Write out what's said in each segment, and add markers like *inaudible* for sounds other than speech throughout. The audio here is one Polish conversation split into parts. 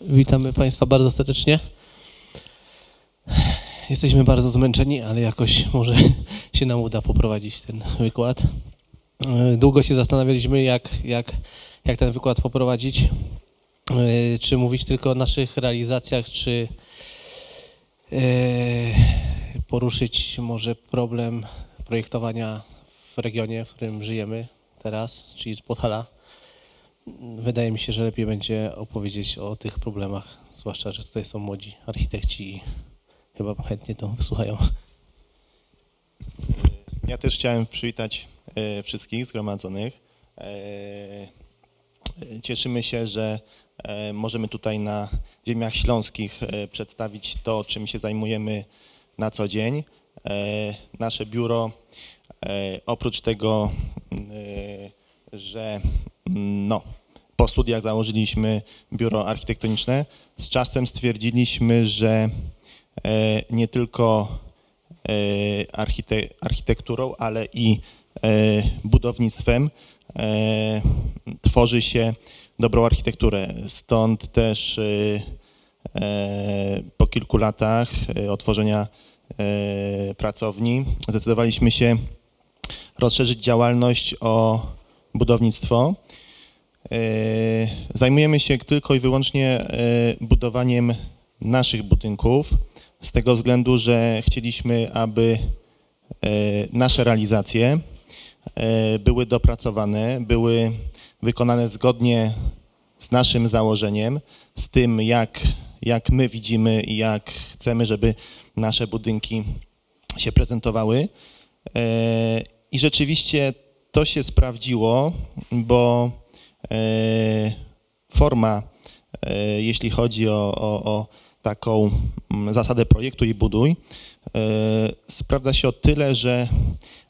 Witamy Państwa bardzo serdecznie. Jesteśmy bardzo zmęczeni, ale jakoś może się nam uda poprowadzić ten wykład. Długo się zastanawialiśmy, jak, jak, jak ten wykład poprowadzić. Czy mówić tylko o naszych realizacjach, czy e, poruszyć może problem projektowania w regionie, w którym żyjemy teraz, czyli Podhala. Wydaje mi się, że lepiej będzie opowiedzieć o tych problemach, zwłaszcza, że tutaj są młodzi architekci i chyba chętnie to wysłuchają. Ja też chciałem przywitać e, wszystkich zgromadzonych. E, cieszymy się, że e, możemy tutaj na ziemiach śląskich przedstawić to, czym się zajmujemy na co dzień. Nasze biuro oprócz tego, że no, po studiach założyliśmy biuro architektoniczne. Z czasem stwierdziliśmy, że e, nie tylko e, architekturą, ale i e, budownictwem tworzy się dobrą architekturę. Stąd też po kilku latach otworzenia pracowni zdecydowaliśmy się rozszerzyć działalność o budownictwo. E, zajmujemy się tylko i wyłącznie e, budowaniem naszych budynków, z tego względu, że chcieliśmy, aby e, nasze realizacje były dopracowane, były wykonane zgodnie z naszym założeniem, z tym, jak, jak my widzimy i jak chcemy, żeby nasze budynki się prezentowały. I rzeczywiście to się sprawdziło, bo forma, e, jeśli chodzi o, o, o taką mm, zasadę projektu i buduj, e, sprawdza się o tyle, że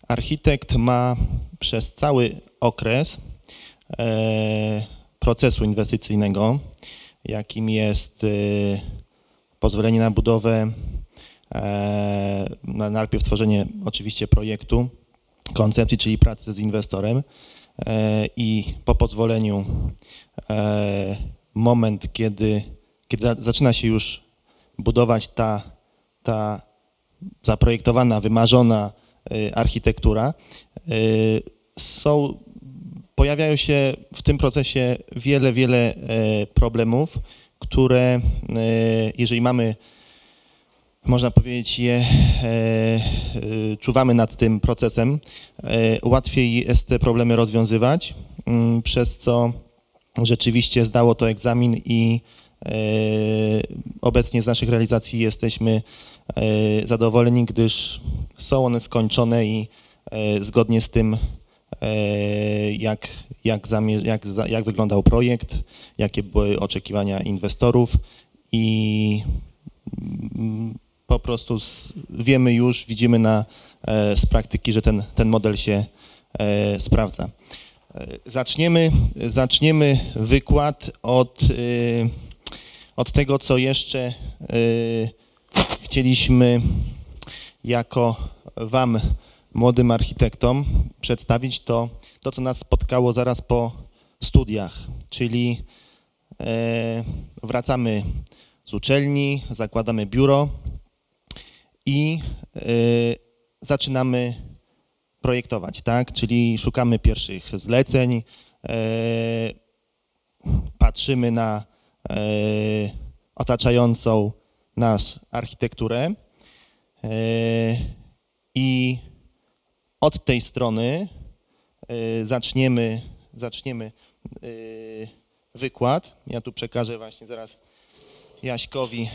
architekt ma przez cały okres procesu inwestycyjnego, jakim jest pozwolenie na budowę, najpierw tworzenie oczywiście projektu, koncepcji, czyli pracy z inwestorem e, i po pozwoleniu e, moment, kiedy, kiedy zaczyna się już budować ta, ta zaprojektowana, wymarzona e, architektura, są, pojawiają się w tym procesie wiele, wiele problemów, które jeżeli mamy można powiedzieć, je e, e, czuwamy nad tym procesem. E, łatwiej jest te problemy rozwiązywać, mm, przez co rzeczywiście zdało to egzamin i obecnie z naszych realizacji jesteśmy zadowoleni, gdyż są one skończone i zgodnie z tym, jak, jak, jak, jak wyglądał projekt, jakie były oczekiwania inwestorów i mm, po prostu z, wiemy już, widzimy na, e, z praktyki, że ten, ten model się e, sprawdza. E, zaczniemy, zaczniemy wykład od, od tego, co jeszcze chcieliśmy jako Wam, młodym architektom, przedstawić, to to, co nas spotkało zaraz po studiach, czyli wracamy z uczelni, zakładamy biuro, i y, zaczynamy projektować, tak? Czyli szukamy pierwszych zleceń, y, patrzymy na y, otaczającą nas architekturę i od tej strony zaczniemy, zaczniemy wykład. Ja tu przekażę właśnie zaraz Jaśkowi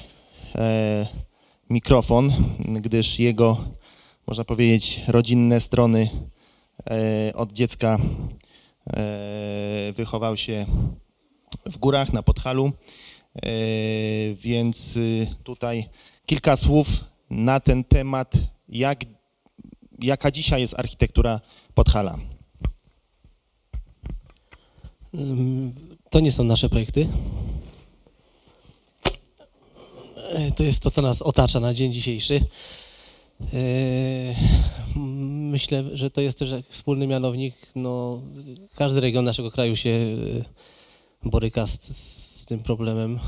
mikrofon, gdyż jego, można powiedzieć, rodzinne strony e, od dziecka e, wychował się w górach, na Podhalu, e, więc y, tutaj kilka słów na ten temat, jak, jaka dzisiaj jest architektura Podhala. To nie są nasze projekty. E, to jest to, co nas otacza na dzień dzisiejszy. E, myślę, że to jest też wspólny mianownik. No, każdy region naszego kraju się e, boryka z, z tym problemem,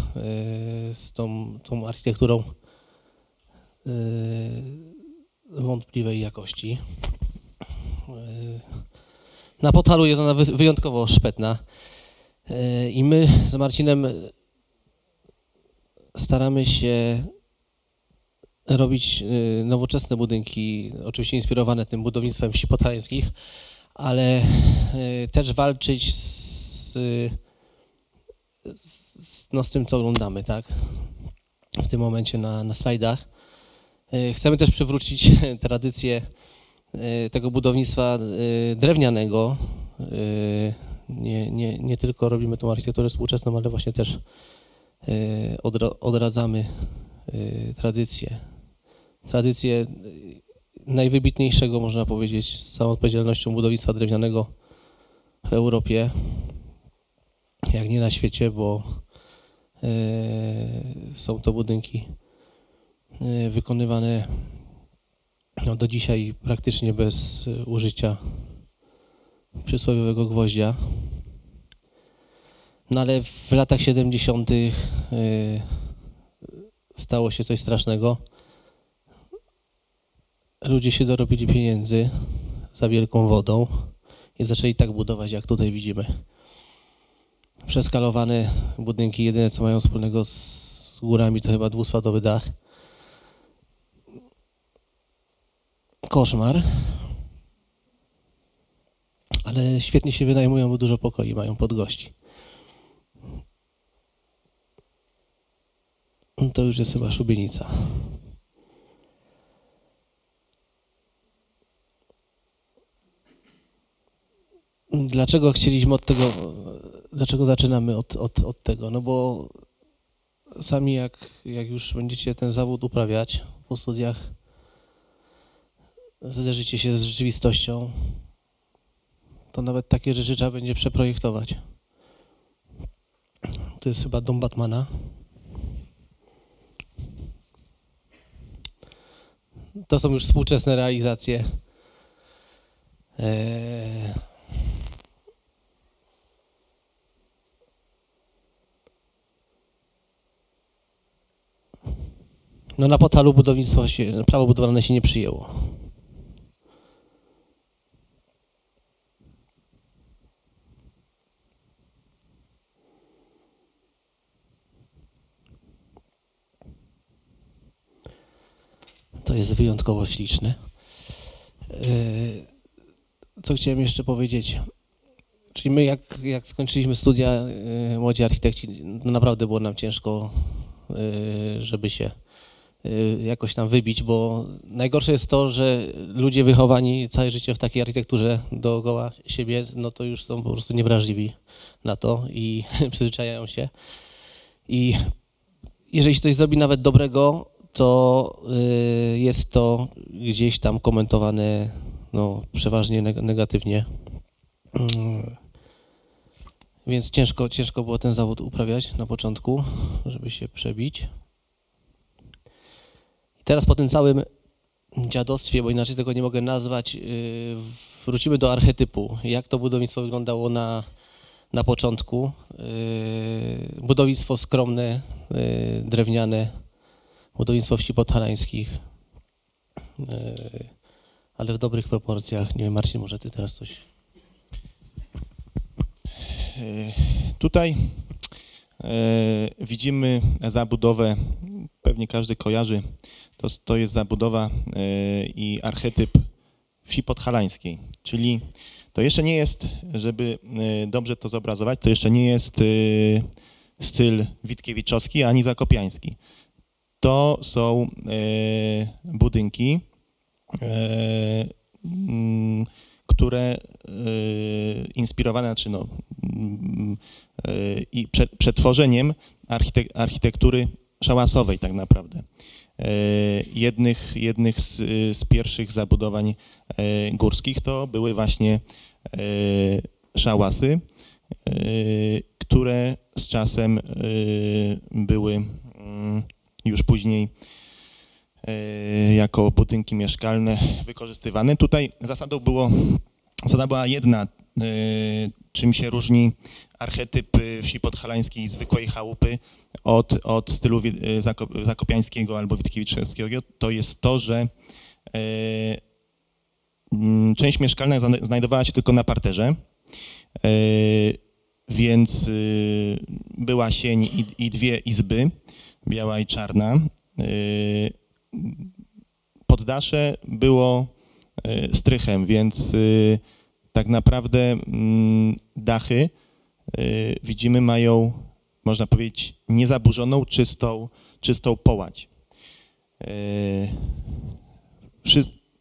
z tą, tą architekturą wątpliwej jakości. Na Podhalu jest ona wy- wyjątkowo szpetna i my z Marcinem staramy się robić e, nowoczesne budynki, oczywiście inspirowane tym budownictwem wsi podhalańskich, ale e, też walczyć z, z, no, z tym, co oglądamy, tak? W tym momencie na, na slajdach. E, Chcemy też przywrócić *laughs* tradycję tego budownictwa drewnianego. Nie, nie, nie tylko robimy tą architekturę współczesną, ale właśnie też odro- odradzamy tradycję. Tradycję e, najwybitniejszego, można powiedzieć, z całą odpowiedzialnością budownictwa drewnianego w Europie, jak nie na świecie, bo e, są to budynki wykonywane no, do dzisiaj praktycznie bez użycia przysłowiowego gwoździa. No ale w latach 70. e, stało się coś strasznego. Ludzie się dorobili pieniędzy za wielką wodą i zaczęli tak budować, jak tutaj widzimy. Przeskalowane budynki, jedyne co mają wspólnego z górami to chyba dwuspadowy dach. Koszmar. Ale świetnie się wynajmują, bo dużo pokoi mają pod gości. To już jest chyba szubienica. Dlaczego chcieliśmy od tego, dlaczego zaczynamy od, od, od tego? No bo sami jak, jak już będziecie ten zawód uprawiać po studiach, zderzycie się z rzeczywistością, to nawet takie rzeczy trzeba będzie przeprojektować. To jest chyba dom Batmana. To są już współczesne realizacje. Eee, No na Potalu budownictwo się, prawo budowlane się nie przyjęło. To jest wyjątkowo śliczne. Yy, Co chciałem jeszcze powiedzieć? Czyli my jak, jak skończyliśmy studia, yy, młodzi architekci, no naprawdę było nam ciężko, yy, żeby się jakoś tam wybić, bo najgorsze jest to, że ludzie wychowani całe życie w takiej architekturze dookoła siebie, no to już są po prostu niewrażliwi na to i *laughs* przyzwyczajają się. I jeżeli coś zrobi nawet dobrego, to y, jest to gdzieś tam komentowane no, przeważnie neg- negatywnie. Mm. Więc ciężko, ciężko było ten zawód uprawiać na początku, żeby się przebić. Teraz po tym całym dziadostwie, bo inaczej tego nie mogę nazwać, yy, wrócimy do archetypu. Jak to budownictwo wyglądało na, na początku. Yy, Budownictwo skromne, drewniane, budownictwo wsi podhalańskich, yy, ale w dobrych proporcjach. Nie wiem, Marcin, może ty teraz coś... E, Tutaj e, widzimy zabudowę, pewnie każdy kojarzy, to, to jest zabudowa e, i archetyp wsi podhalańskiej, czyli to jeszcze nie jest, żeby e, dobrze to zobrazować, to jeszcze nie jest e, styl witkiewiczowski ani zakopiański. To są e, budynki, e, które e, inspirowane, znaczy no, i prze, przetworzeniem architek, architektury szałasowej tak naprawdę. Jednych, jednych z, z pierwszych zabudowań górskich to były właśnie szałasy, które z czasem były mm, już później e, jako budynki mieszkalne wykorzystywane. Tutaj zasadą było, zasada była jedna, czym się różni archetyp wsi podhalańskiej zwykłej chałupy od, od stylu zako- zakopiańskiego albo witkiewiczowskiego, to jest to, że e, mm, część mieszkalna zna- znajdowała się tylko na parterze, e, więc y, była sień i, i dwie izby, biała i czarna. E, Poddasze było e, strychem, więc y, tak naprawdę mm, dachy y, widzimy mają, można powiedzieć, niezaburzoną, czystą, czystą połać. Y,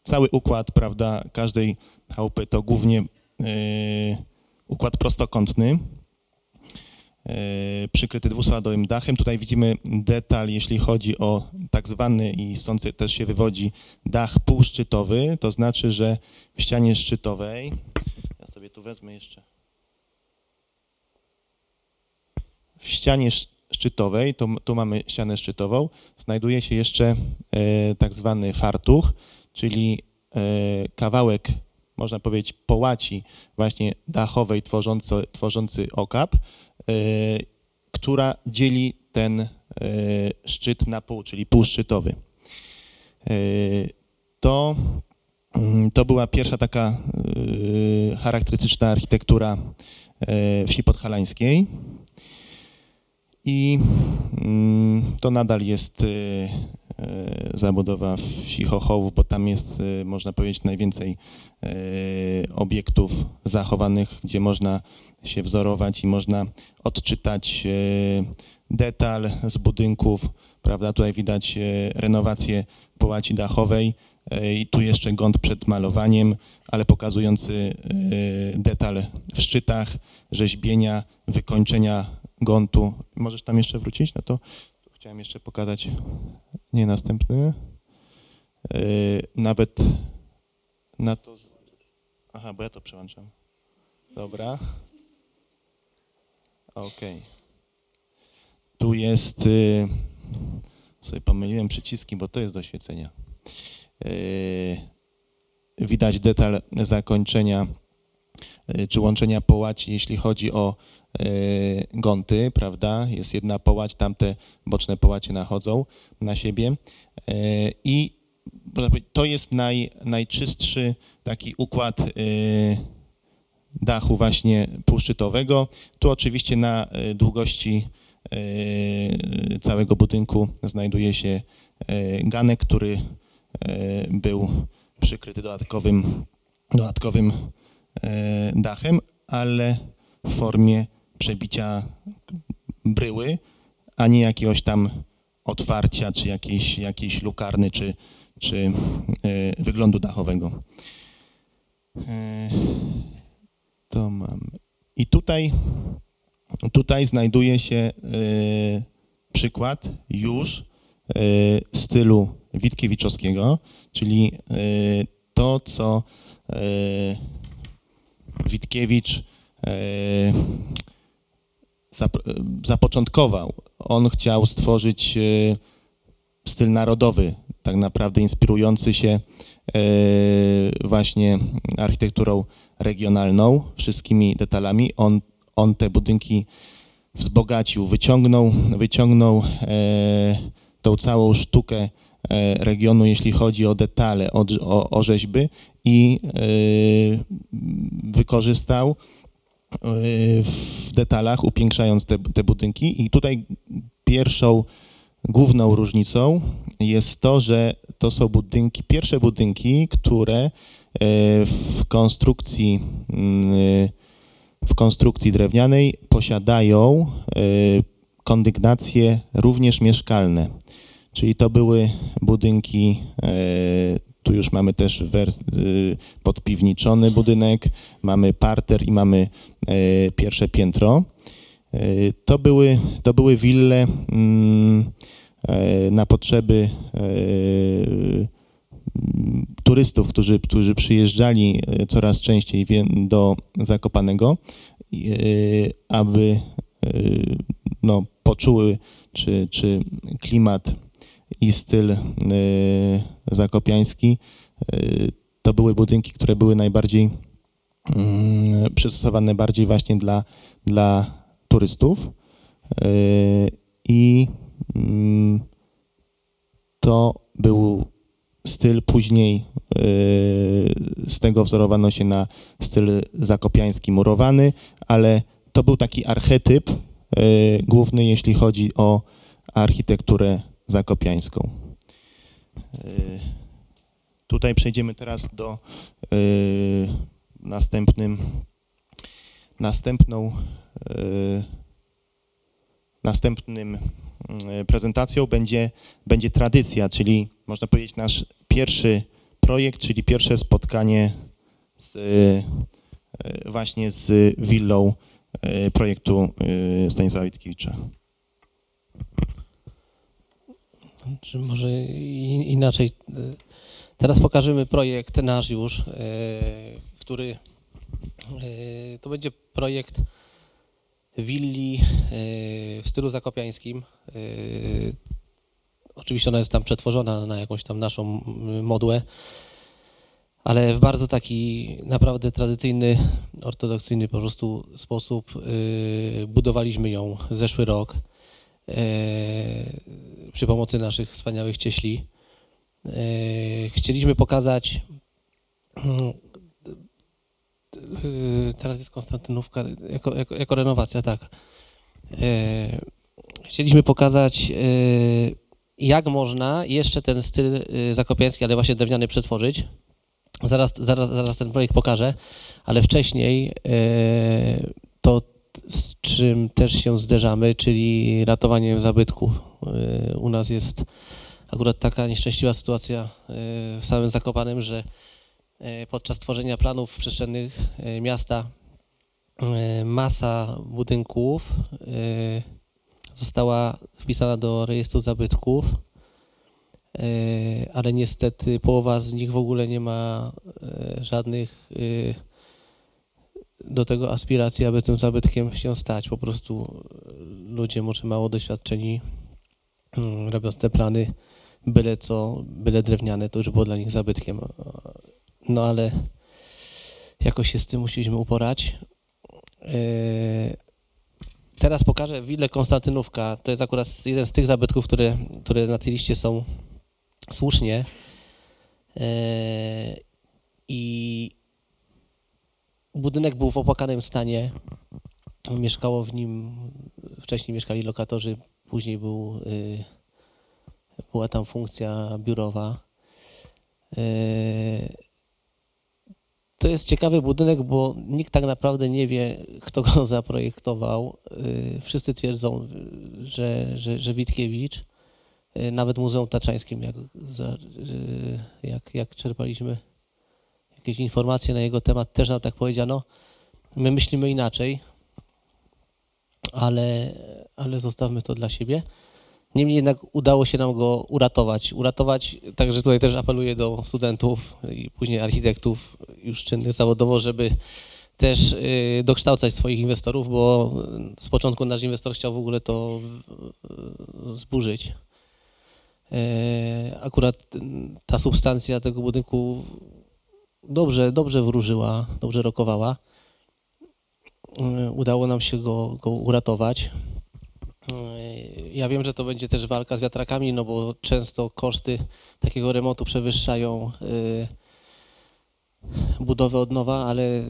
Cały układ, prawda, każdej chałupy to głównie y, układ prostokątny, y, przykryty dwusładowym dachem. Tutaj widzimy detal, jeśli chodzi o tak zwany i stąd też się wywodzi dach półszczytowy, to znaczy, że w ścianie szczytowej, ja sobie tu wezmę jeszcze, w ścianie sz- szczytowej, to, tu mamy ścianę szczytową, znajduje się jeszcze e, tak zwany fartuch, czyli e, kawałek, można powiedzieć, połaci właśnie dachowej tworzący, tworzący okap, e, która dzieli ten e, szczyt na pół, czyli półszczytowy. E, To, mm, to była pierwsza taka e, charakterystyczna architektura e, wsi podhalańskiej. I mm, to nadal jest zabudowa wsi Chochołów, bo tam jest, można powiedzieć, najwięcej obiektów zachowanych, gdzie można się wzorować i można odczytać y, detal z budynków, prawda? Tutaj widać y, renowację połaci dachowej y, i tu jeszcze gąd przed malowaniem, ale pokazujący detal w szczytach, rzeźbienia, wykończenia gontu. Możesz tam jeszcze wrócić na to? Chciałem jeszcze pokazać, nie następny. Nawet na to. Aha, bo ja to przełączam. Dobra. Okej. Tu jest. Yy, sobie pomyliłem przyciski, bo to jest do świecenia. Yy, widać detal zakończenia yy, czy łączenia połaci, jeśli chodzi o e, gąty, prawda? Jest jedna połać, tamte boczne połacie nachodzą na siebie E, i to jest naj, najczystszy taki układ dachu właśnie półszczytowego. Tu oczywiście na e, długości e, całego budynku znajduje się e, ganek, który był przykryty dodatkowym, dodatkowym dachem, ale w formie przebicia bryły, a nie jakiegoś tam otwarcia, czy jakiejś, jakiejś lukarny, czy, czy wyglądu dachowego. Tutaj, tutaj znajduje się e, przykład już e, stylu Witkiewiczowskiego, czyli e, to, co Witkiewicz zap- zapoczątkował. On chciał stworzyć styl narodowy, tak naprawdę inspirujący się właśnie architekturą regionalną, wszystkimi detalami. On, on te budynki wzbogacił, wyciągnął, wyciągnął e, tą całą sztukę e, regionu, jeśli chodzi o detale, o, o, o rzeźby i e, wykorzystał e, w detalach, upiększając te, te budynki. I tutaj pierwszą główną różnicą jest to, że to są budynki, pierwsze budynki, które w konstrukcji, w konstrukcji drewnianej posiadają e, kondygnacje również mieszkalne. Czyli to były budynki, e, tu już mamy też y, podpiwniczony budynek, mamy parter i mamy e, pierwsze piętro. E, To były, to były wille mm, e, na potrzeby e, turystów, którzy, którzy przyjeżdżali e, coraz częściej do Zakopanego, e, aby e, no, poczuły, czy, czy klimat i styl zakopiański. To były budynki, które były najbardziej mm, przystosowane bardziej właśnie dla, dla turystów. I mm, to był styl później, yy, z tego wzorowano się na styl zakopiański murowany, ale to był taki archetyp yy, główny, jeśli chodzi o architekturę zakopiańską. Yy, Tutaj przejdziemy teraz do yy, następnym, następną, yy, następnym yy, prezentacją będzie, będzie tradycja, czyli można powiedzieć nasz pierwszy projekt, czyli pierwsze spotkanie z, yy, właśnie z willą yy, projektu Stanisława Witkiewicza. Czy może inaczej. Teraz pokażemy projekt nasz już, który to będzie projekt willi w stylu zakopiańskim. Y, Oczywiście ona jest tam przetworzona na jakąś tam naszą y, modłę, ale w bardzo taki naprawdę tradycyjny, ortodoksyjny po prostu sposób y, budowaliśmy ją zeszły rok e, przy pomocy naszych wspaniałych cieśli. E, Chcieliśmy pokazać. Teraz jest Konstantynówka jako, jako, jako renowacja, tak. Chcieliśmy pokazać, jak można jeszcze ten styl e, zakopiański, ale właśnie drewniany przetworzyć. Zaraz, zaraz, zaraz ten projekt pokażę, ale wcześniej e, to z czym też się zderzamy, czyli ratowaniem zabytków. Y, U nas jest akurat taka nieszczęśliwa sytuacja y, w samym Zakopanem, że y, podczas tworzenia planów przestrzennych y, miasta y, masa budynków y, została wpisana do rejestru zabytków, y, ale niestety połowa z nich w ogóle nie ma y, żadnych y, do tego aspiracji, aby tym zabytkiem się stać. Po prostu e, ludzie może mało doświadczeni, mm, robiąc te plany, byle co, byle drewniane, to już było dla nich zabytkiem. No ale jakoś się z tym musieliśmy uporać. E, Teraz pokażę willę Konstantynówka. To jest akurat jeden z tych zabytków, które, które na tej liście są słusznie. E, I Budynek był w opłakanym stanie. Mieszkało w nim, wcześniej mieszkali lokatorzy, później był, y, była tam funkcja biurowa. To jest ciekawy budynek, bo nikt tak naprawdę nie wie, kto go *laughs* zaprojektował. Y, Wszyscy twierdzą, że, że, że Witkiewicz. Y, Nawet Muzeum Tatrzańskim, jak, y, jak, jak czerpaliśmy jakieś informacje na jego temat, też nam tak powiedziano. My myślimy inaczej, ale, ale zostawmy to dla siebie. Niemniej jednak udało się nam go uratować. Uratować, także tutaj też apeluję do studentów i później architektów już czynnych zawodowo, żeby też y, dokształcać swoich inwestorów, bo z początku nasz inwestor chciał w ogóle to y, zburzyć. E, Akurat y, ta substancja tego budynku dobrze, dobrze wróżyła, dobrze rokowała. Y, Udało nam się go, go uratować. Y, Ja wiem, że to będzie też walka z wiatrakami, no bo często koszty takiego remontu przewyższają y, budowę od nowa, ale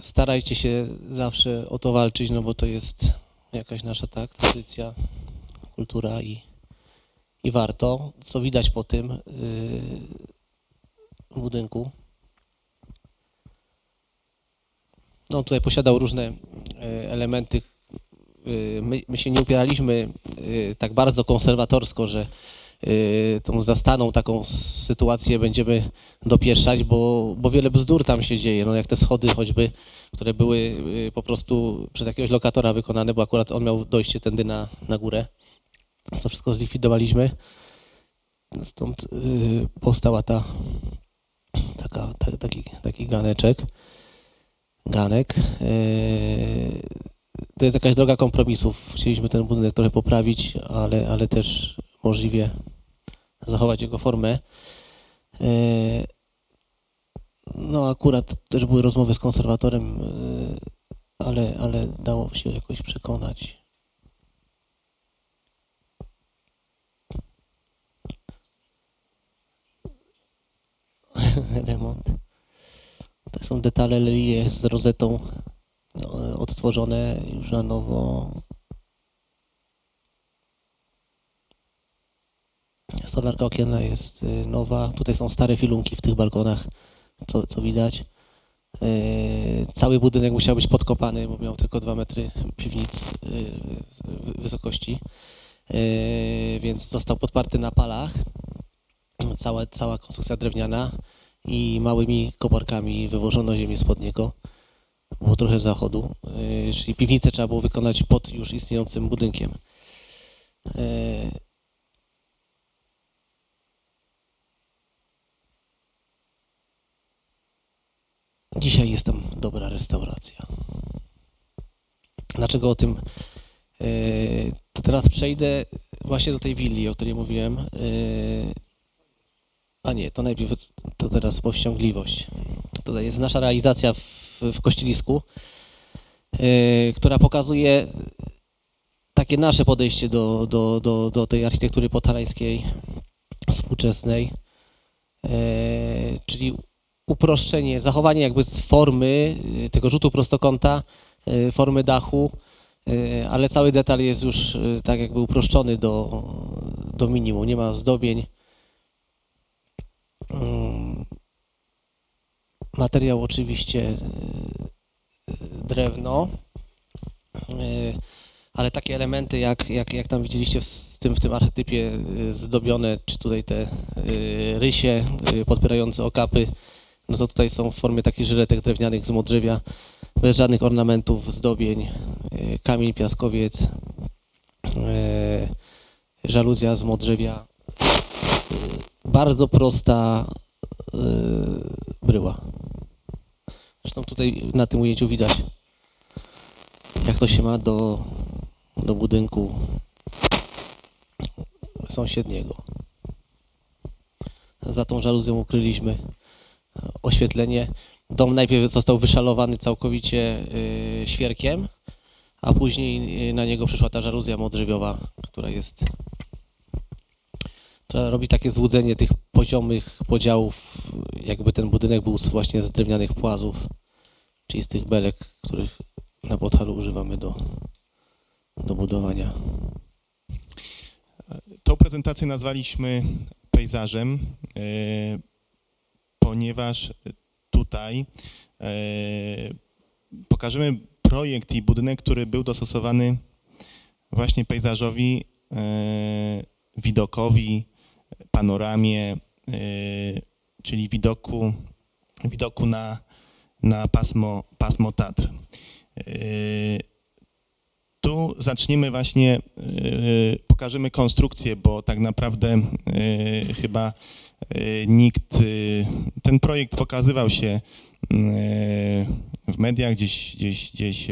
starajcie się zawsze o to walczyć, no bo to jest jakaś nasza tak, tradycja, kultura i, i warto, co widać po tym y, budynku. No tutaj posiadał różne e, elementy. E, My, my się nie upieraliśmy e, tak bardzo konserwatorsko, że e, tą zastaną taką sytuację będziemy dopieszczać, bo, bo wiele bzdur tam się dzieje. No jak te schody choćby, które były po prostu przez jakiegoś lokatora wykonane, bo akurat on miał dojście tędy na, na górę. To wszystko zlikwidowaliśmy. Stąd powstała ta, taka, ta, taki, taki ganeczek ganek. To jest jakaś droga kompromisów. Chcieliśmy ten budynek trochę poprawić, ale, ale też możliwie zachować jego formę. Eee, no akurat też były rozmowy z konserwatorem, y, ale, ale dało się jakoś przekonać. *laughs* Remont. To są detale lilie z rozetą odtworzone już na nowo. Stolarka okienna jest y, nowa. Tutaj są stare filunki w tych balkonach, co, co widać. Yy, Cały budynek musiał być podkopany, bo miał tylko 2 metry piwnic wy- wysokości, więc został podparty na palach. Cała, cała konstrukcja drewniana i małymi koparkami wywożono ziemię spod niego. Było trochę zachodu, yy, czyli piwnicę trzeba było wykonać pod już istniejącym budynkiem. Yy, Dzisiaj jest tam dobra restauracja. Dlaczego o tym? Yy, To teraz przejdę właśnie do tej willi, o której mówiłem. A nie, to najpierw to teraz powściągliwość. Tutaj jest nasza realizacja w, w Kościelisku, yy, która pokazuje takie nasze podejście do, do, do, do tej architektury potarańskiej współczesnej, yy, czyli uproszczenie, zachowanie jakby z formy y, tego rzutu prostokąta, formy dachu, ale cały detal jest już tak jakby uproszczony do, do minimum. Nie ma zdobień. Materiał oczywiście y, drewno, y, ale takie elementy jak, jak, jak tam widzieliście w tym, w tym archetypie y, zdobione, czy tutaj te rysie podpierające okapy, no to tutaj są w formie takich żyletek drewnianych z modrzewia, bez żadnych ornamentów, zdobień, kamień, piaskowiec, żaluzja z modrzewia. Bardzo prosta bryła. Zresztą tutaj na tym ujęciu widać, jak to się ma do, do budynku sąsiedniego. Za tą żaluzją ukryliśmy oświetlenie. Dom najpierw został wyszalowany całkowicie y, świerkiem, a później y, na niego przyszła ta żaluzja modrzewiowa, która jest która robi takie złudzenie tych poziomych podziałów, jakby ten budynek był właśnie z drewnianych płazów, czyli z tych belek, których na Podhalu używamy do, do budowania. Tą prezentację nazwaliśmy pejzażem, e, ponieważ tutaj e, pokażemy projekt i budynek, który był dostosowany właśnie pejzażowi, e, widokowi, panoramie, e, czyli widoku, widoku na, na pasmo, pasmo Tatr. E, tu zaczniemy właśnie, e, pokażemy konstrukcję, bo tak naprawdę chyba nikt, ten projekt pokazywał się w mediach, gdzieś, gdzieś, gdzieś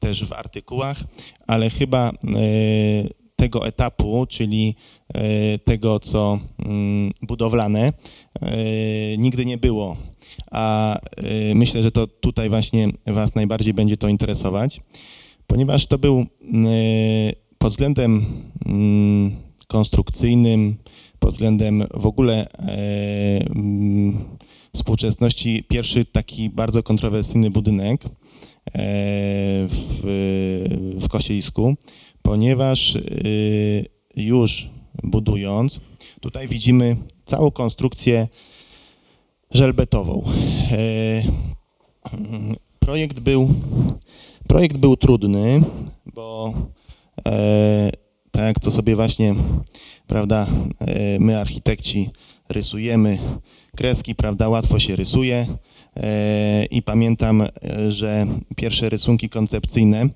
też w artykułach, ale chyba tego etapu, czyli e, tego, co mm, budowlane, e, nigdy nie było. A e, myślę, że to tutaj właśnie Was najbardziej będzie to interesować ponieważ to był mm, pod względem mm, konstrukcyjnym, pod względem w ogóle współczesności pierwszy taki bardzo kontrowersyjny budynek w, w Kościelisku, ponieważ e, już budując, tutaj widzimy całą konstrukcję żelbetową. E, Projekt był Projekt był trudny, bo e, tak jak to sobie właśnie, prawda, e, my architekci rysujemy kreski, prawda, łatwo się rysuje i pamiętam, że pierwsze rysunki koncepcyjne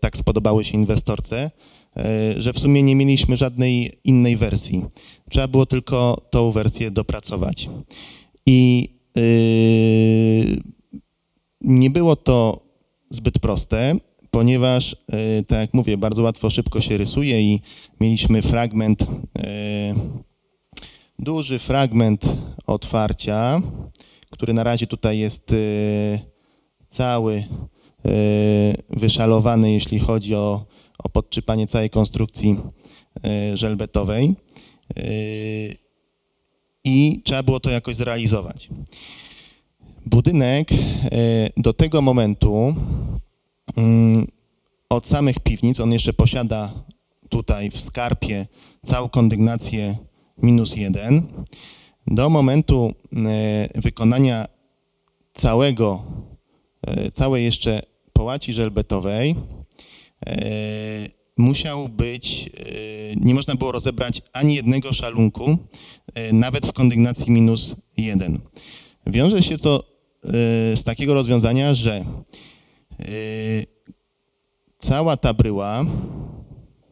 tak spodobały się inwestorce, e, że w sumie nie mieliśmy żadnej innej wersji. Trzeba było tylko tą wersję dopracować. I y, nie było to zbyt proste, ponieważ, e, tak jak mówię, bardzo łatwo, szybko się rysuje i mieliśmy fragment, e, duży fragment otwarcia, który na razie tutaj jest cały wyszalowany, jeśli chodzi o, o podczypanie całej konstrukcji y, żelbetowej. Y, I trzeba było to jakoś zrealizować. Budynek y, do tego momentu mm, od samych piwnic, on jeszcze posiada tutaj w skarpie całą kondygnację minus jeden. Do momentu wykonania całego, całej jeszcze połaci żelbetowej e, musiał być, nie można było rozebrać ani jednego szalunku, nawet w kondygnacji minus jeden. Wiąże się to z takiego rozwiązania, że cała ta bryła,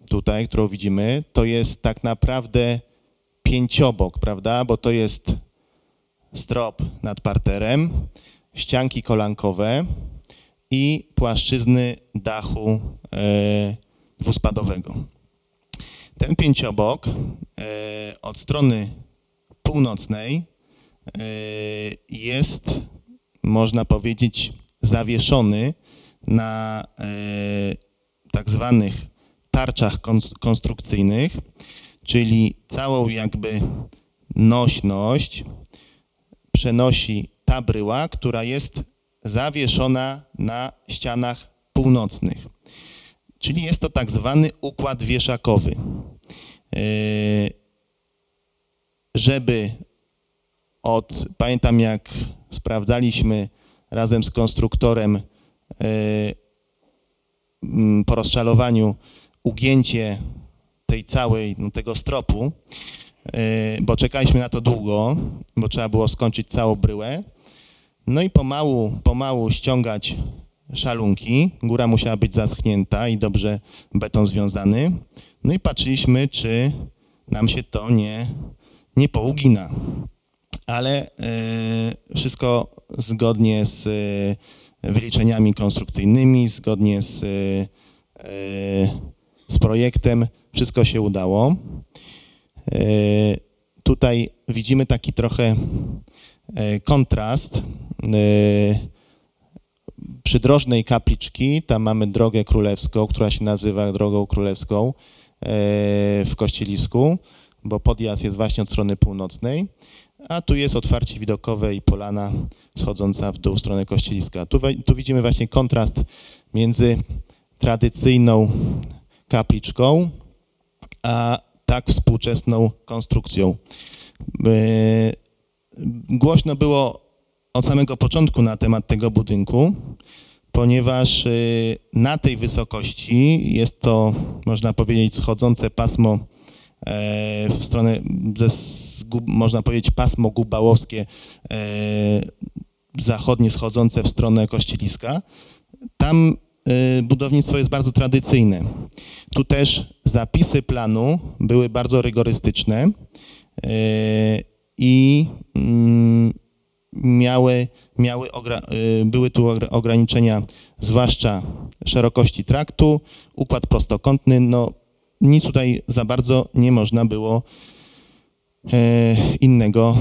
tutaj, którą widzimy, to jest tak naprawdę pięciobok, prawda? Bo to jest strop nad parterem, ścianki kolankowe i płaszczyzny dachu e, dwuspadowego. Ten pięciobok e, od strony północnej e, jest, można powiedzieć, zawieszony na e, tak zwanych tarczach konstrukcyjnych, czyli całą jakby nośność przenosi ta bryła, która jest zawieszona na ścianach północnych. Czyli jest to tak zwany układ wieszakowy. Yy, żeby od, pamiętam jak sprawdzaliśmy razem z konstruktorem yy, po rozszalowaniu ugięcie tej całej, no, tego stropu, e, bo czekaliśmy na to długo, bo trzeba było skończyć całą bryłę. No i pomału, pomału ściągać szalunki. Góra musiała być zaschnięta i dobrze beton związany. No i patrzyliśmy, czy nam się to nie, nie pougina. Ale y, wszystko zgodnie z y, wyliczeniami konstrukcyjnymi, zgodnie z, y, z projektem wszystko się udało. Tutaj widzimy taki trochę kontrast. E, przydrożnej kapliczki, tam mamy drogę królewską, która się nazywa drogą królewską w Kościelisku, bo podjazd jest właśnie od strony północnej, a tu jest otwarcie widokowe i polana schodząca w dół w stronę Kościeliska. Tu, tu widzimy właśnie kontrast między tradycyjną kapliczką, a tak współczesną konstrukcją. E, głośno było od samego początku na temat tego budynku, ponieważ e, na tej wysokości jest to, można powiedzieć, schodzące pasmo e, w stronę, można powiedzieć, pasmo gubałowskie zachodnie schodzące w stronę Kościeliska. Tam Y, budownictwo jest bardzo tradycyjne. Tu też zapisy planu były bardzo rygorystyczne y, i mm, miały, miały y, były tu ograniczenia, zwłaszcza szerokości traktu, układ prostokątny, no nic tutaj za bardzo nie można było innego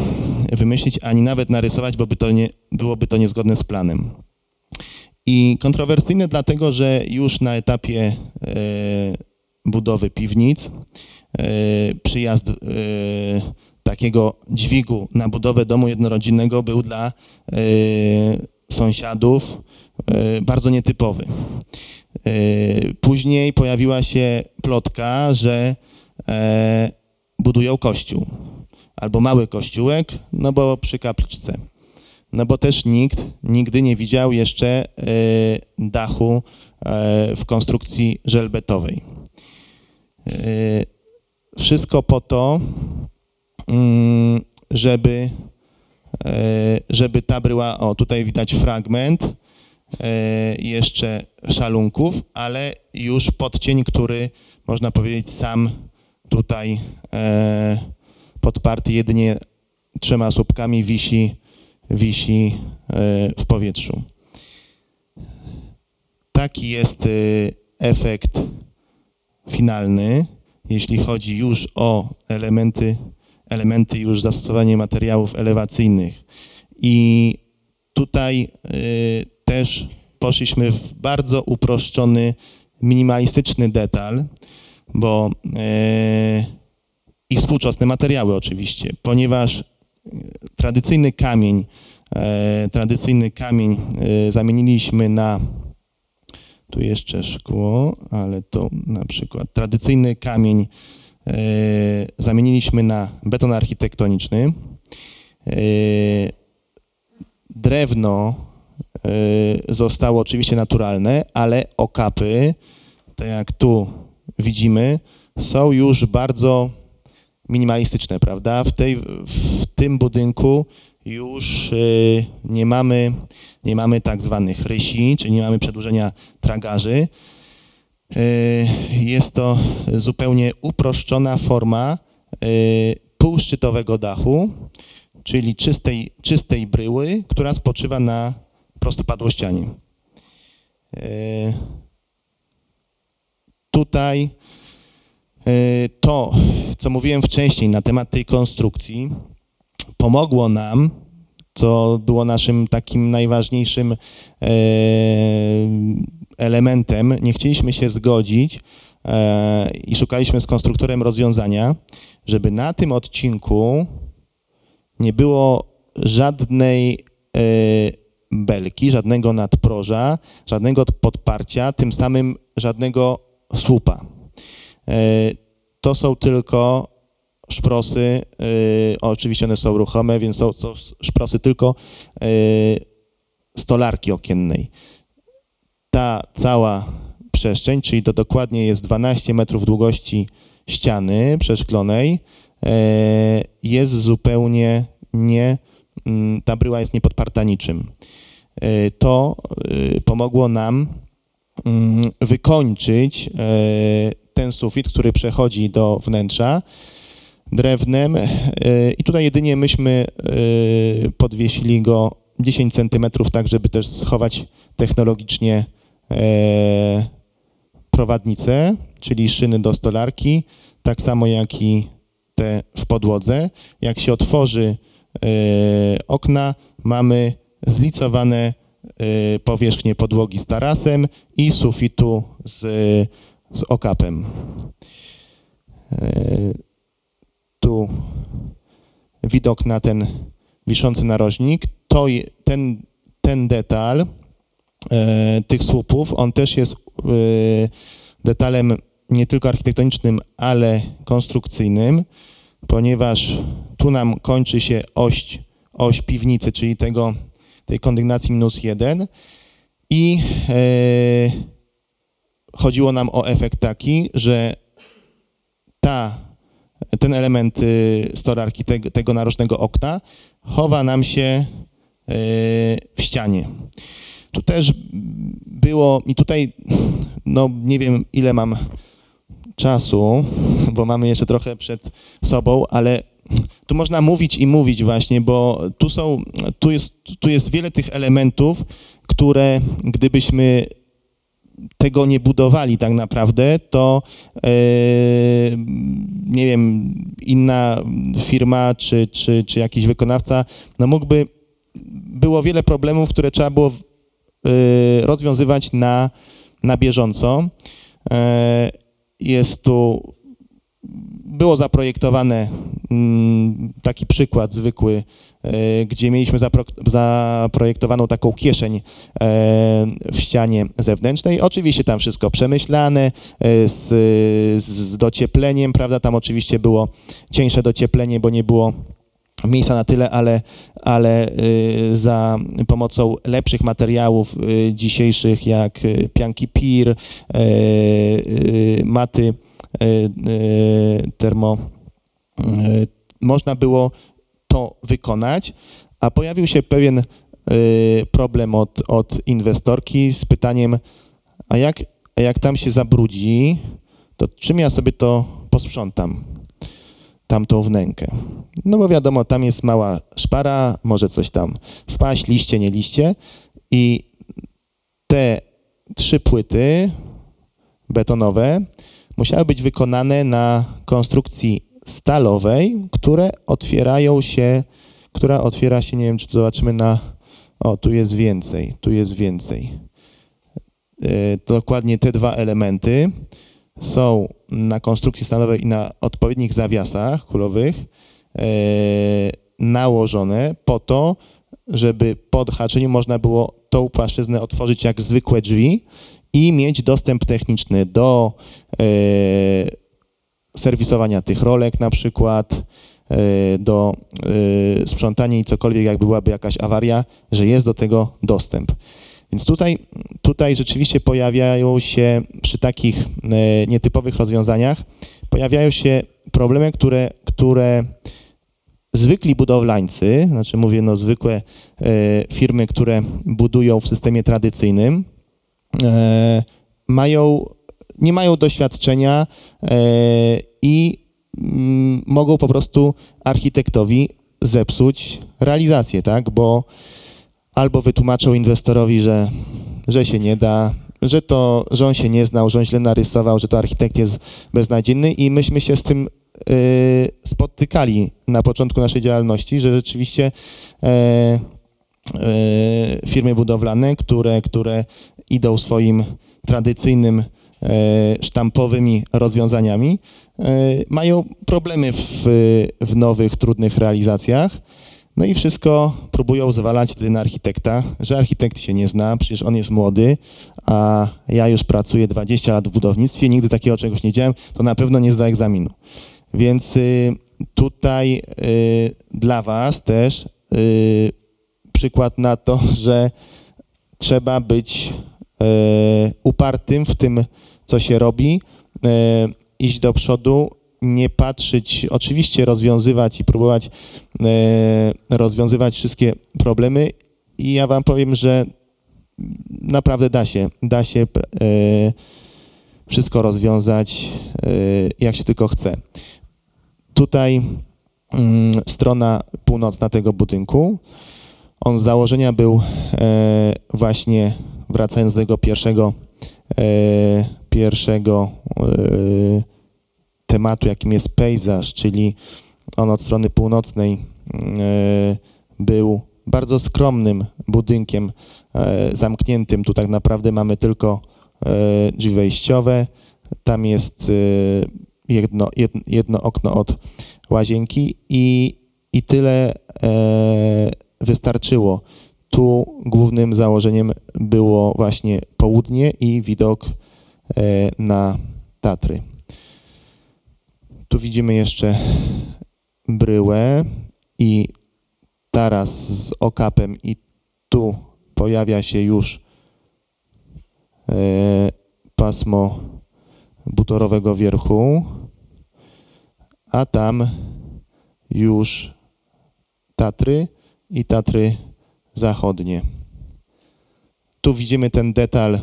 wymyślić, ani nawet narysować, bo by to nie, byłoby to niezgodne z planem. I kontrowersyjne dlatego, że już na etapie e, budowy piwnic e, przyjazd e, takiego dźwigu na budowę domu jednorodzinnego był dla sąsiadów bardzo nietypowy. Później pojawiła się plotka, że budują kościół albo mały kościółek, no bo przy kapliczce no bo też nikt nigdy nie widział jeszcze dachu w konstrukcji żelbetowej. Wszystko po to, żeby, żeby ta bryła, o tutaj widać fragment jeszcze szalunków, ale już podcień, który można powiedzieć sam tutaj podparty jedynie trzema słupkami wisi wisi e, w powietrzu. Taki jest e, efekt finalny, jeśli chodzi już o elementy, elementy już zastosowanie materiałów elewacyjnych. I tutaj y, też poszliśmy w bardzo uproszczony, minimalistyczny detal, bo y, i współczesne materiały oczywiście, ponieważ y, tradycyjny kamień, tradycyjny kamień zamieniliśmy na tu jeszcze szkło, ale to na przykład tradycyjny kamień zamieniliśmy na beton architektoniczny. E, drewno e, zostało oczywiście naturalne, ale okapy, tak jak tu widzimy, są już bardzo minimalistyczne, prawda? W, tej, w tym budynku już nie mamy, nie mamy tak zwanych rysi, czyli nie mamy przedłużenia tragarzy. Y, jest to zupełnie uproszczona forma y, półszczytowego dachu, czyli czystej, czystej bryły, która spoczywa na prostopadłościanie. Tutaj to, co mówiłem wcześniej na temat tej konstrukcji, pomogło nam, co było naszym takim najważniejszym elementem. Nie chcieliśmy się zgodzić e, i szukaliśmy z konstruktorem rozwiązania, żeby na tym odcinku nie było żadnej e, belki, żadnego nadproża, żadnego podparcia, tym samym żadnego słupa. To są tylko szprosy, y, oczywiście one są ruchome, więc są, są szprosy tylko y, stolarki okiennej. Ta cała przestrzeń, czyli to dokładnie jest 12 metrów długości ściany przeszklonej, y, jest zupełnie nie, mm, ta bryła jest niepodparta niczym. To pomogło nam mm, wykończyć ten sufit, który przechodzi do wnętrza, drewnem e, i tutaj jedynie myśmy e, podwiesili go 10 cm, tak żeby też schować technologicznie e, prowadnice, czyli szyny do stolarki, tak samo jak i te w podłodze. Jak się otworzy okna, mamy zlicowane powierzchnie podłogi z tarasem i sufitu z, z okapem tu widok na ten wiszący narożnik, to ten, ten detal e, tych słupów, on też jest e, detalem nie tylko architektonicznym, ale konstrukcyjnym, ponieważ tu nam kończy się oś, oś piwnicy, czyli tego, tej kondygnacji minus jeden i e, chodziło nam o efekt taki, że ta ten element y, storarki tego, tego okna chowa nam się w ścianie. Tu też było, i tutaj, no nie wiem ile mam czasu, bo mamy jeszcze trochę przed sobą, ale tu można mówić i mówić właśnie, bo tu są, tu jest, tu jest wiele tych elementów, które gdybyśmy tego nie budowali tak naprawdę, to e, nie wiem, inna firma czy, czy, czy jakiś wykonawca, no mógłby, było wiele problemów, które trzeba było rozwiązywać na, na bieżąco. E, jest tu było zaprojektowane mm, taki przykład zwykły, e, gdzie mieliśmy zaprojektowaną taką kieszeń w ścianie zewnętrznej. Oczywiście tam wszystko przemyślane, z, z dociepleniem, prawda? Tam oczywiście było cieńsze docieplenie, bo nie było miejsca na tyle, ale, ale za pomocą lepszych materiałów dzisiejszych, jak pianki PIR, maty termo, można było to wykonać, a pojawił się pewien problem od, od inwestorki z pytaniem, a jak, a jak tam się zabrudzi, to czym ja sobie to posprzątam, tamtą wnękę? No bo wiadomo, tam jest mała szpara, może coś tam wpaść, liście, nie liście i te trzy płyty betonowe musiały być wykonane na konstrukcji stalowej, które otwierają się, która otwiera się, nie wiem, czy to zobaczymy na, o, tu jest więcej, tu jest więcej. E, Dokładnie te dwa elementy są na konstrukcji stalowej i na odpowiednich zawiasach kulowych e, nałożone po to, żeby po odhaczeniu można było tą płaszczyznę otworzyć jak zwykłe drzwi i mieć dostęp techniczny do e, serwisowania tych rolek na przykład, e, do sprzątania i cokolwiek, jak byłaby jakaś awaria, że jest do tego dostęp. Więc tutaj, tutaj rzeczywiście pojawiają się przy takich e, nietypowych rozwiązaniach, pojawiają się problemy, które, które zwykli budowlańcy, znaczy mówię no zwykłe e, firmy, które budują w systemie tradycyjnym, e, mają, nie mają doświadczenia i mm, mogą po prostu architektowi zepsuć realizację, tak? Bo albo wytłumaczą inwestorowi, że, że się nie da, że to, że on się nie znał, że on źle narysował, że to architekt jest beznadziejny i myśmy się z tym y, spotykali na początku naszej działalności, że rzeczywiście e, e, firmy budowlane, które, które idą swoim tradycyjnym, e, sztampowymi rozwiązaniami, mają problemy w, w nowych, trudnych realizacjach. No i wszystko próbują zwalać wtedy na architekta, że architekt się nie zna, przecież on jest młody, a ja już pracuję 20 lat w budownictwie, nigdy takiego czegoś nie działałem, to na pewno nie zda egzaminu. Więc y, tutaj y, dla Was też y, przykład na to, *laughs* że trzeba być upartym w tym, co się robi, iść do przodu, nie patrzeć, oczywiście rozwiązywać i próbować y, rozwiązywać wszystkie problemy. I ja Wam powiem, że naprawdę da się, da się y, wszystko rozwiązać, y, jak się tylko chce. Tutaj mm, strona północna tego budynku. On z założenia był e, właśnie, wracając do tego pierwszego, e, pierwszego e, tematu, jakim jest pejzaż, czyli on od strony północnej e, był bardzo skromnym budynkiem e, zamkniętym. Tu tak naprawdę mamy tylko e, drzwi wejściowe. Tam jest jedno, jedno, okno od łazienki i, i tyle wystarczyło. Tu głównym założeniem było właśnie południe i widok na Tatry. Tu widzimy jeszcze bryłę i taras z okapem i tu pojawia się już e, pasmo butorowego wierchu, a tam już Tatry i Tatry Zachodnie. Tu widzimy ten detal e,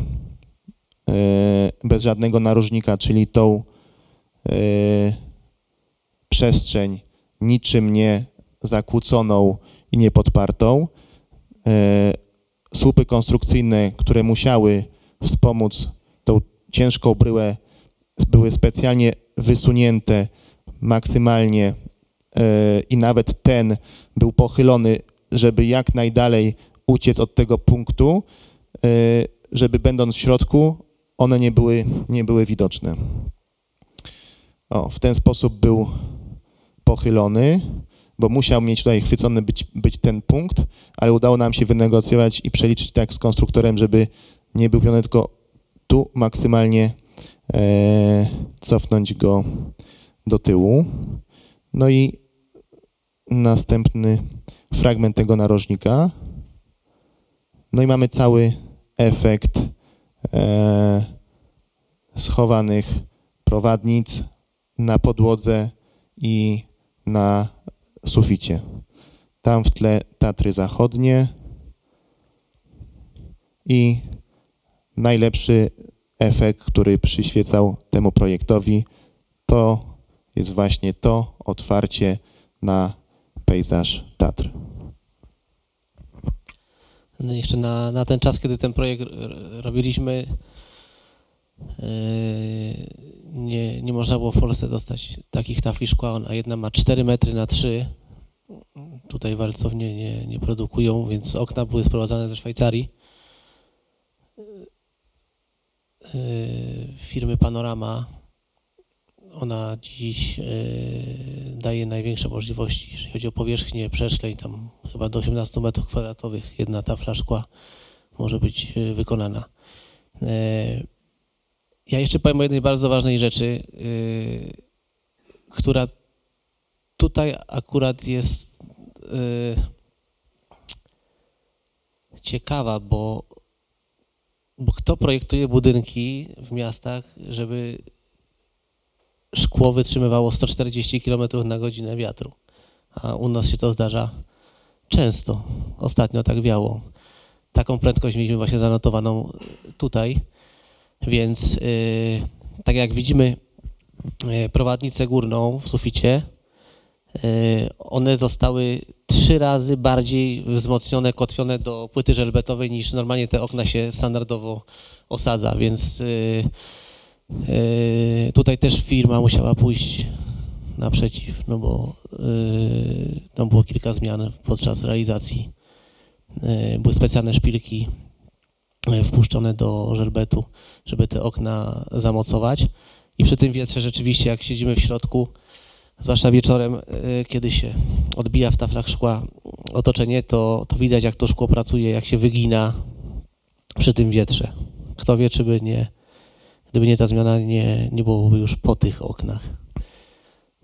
bez żadnego narożnika, czyli tą e, przestrzeń niczym nie zakłóconą i niepodpartą. E, słupy konstrukcyjne, które musiały wspomóc tą ciężką bryłę, były specjalnie wysunięte maksymalnie e, i nawet ten był pochylony, żeby jak najdalej uciec od tego punktu, e, żeby będąc w środku, one nie były, nie były widoczne. O, w ten sposób był pochylony, bo musiał mieć tutaj chwycony być, być ten punkt, ale udało nam się wynegocjować i przeliczyć tak z konstruktorem, żeby nie był piony, tylko tu maksymalnie e, cofnąć go do tyłu. No i następny fragment tego narożnika. No i mamy cały efekt e, schowanych prowadnic na podłodze i na suficie. Tam w tle Tatry Zachodnie i najlepszy efekt, który przyświecał temu projektowi, to jest właśnie to otwarcie na pejzaż Tatr. No jeszcze na, na ten czas, kiedy ten projekt robiliśmy, nie, nie można było w Polsce dostać takich tafli szkła. Ona jedna ma 4 metry na 3. tutaj walcownie nie, nie produkują, więc okna były sprowadzane ze Szwajcarii. Yy, Firmy Panorama, ona dziś yy, daje największe możliwości, jeżeli chodzi o powierzchnię przeszkleń, tam chyba do 18 metrów kwadratowych jedna tafla szkła może być yy, wykonana. Ja jeszcze powiem o jednej bardzo ważnej rzeczy, yy, która tutaj akurat jest yy, ciekawa, bo, bo kto projektuje budynki w miastach, żeby szkło wytrzymywało 140 km na godzinę wiatru? A u nas się to zdarza często. Ostatnio tak wiało. Taką prędkość mieliśmy właśnie zanotowaną tutaj, więc yy, tak jak widzimy yy, prowadnicę górną w suficie, yy, one zostały trzy razy bardziej wzmocnione, kotwione do płyty żelbetowej niż normalnie te okna się standardowo osadza, więc tutaj też firma musiała pójść naprzeciw, no bo tam było kilka zmian podczas realizacji. Były specjalne szpilki wpuszczone do żelbetu, żeby te okna zamocować. I przy tym wietrze rzeczywiście, jak siedzimy w środku, zwłaszcza wieczorem, yy, kiedy się odbija w taflach szkła otoczenie, to, to widać, jak to szkło pracuje, jak się wygina przy tym wietrze. Kto wie, czy by nie, gdyby nie ta zmiana, nie, nie byłoby już po tych oknach.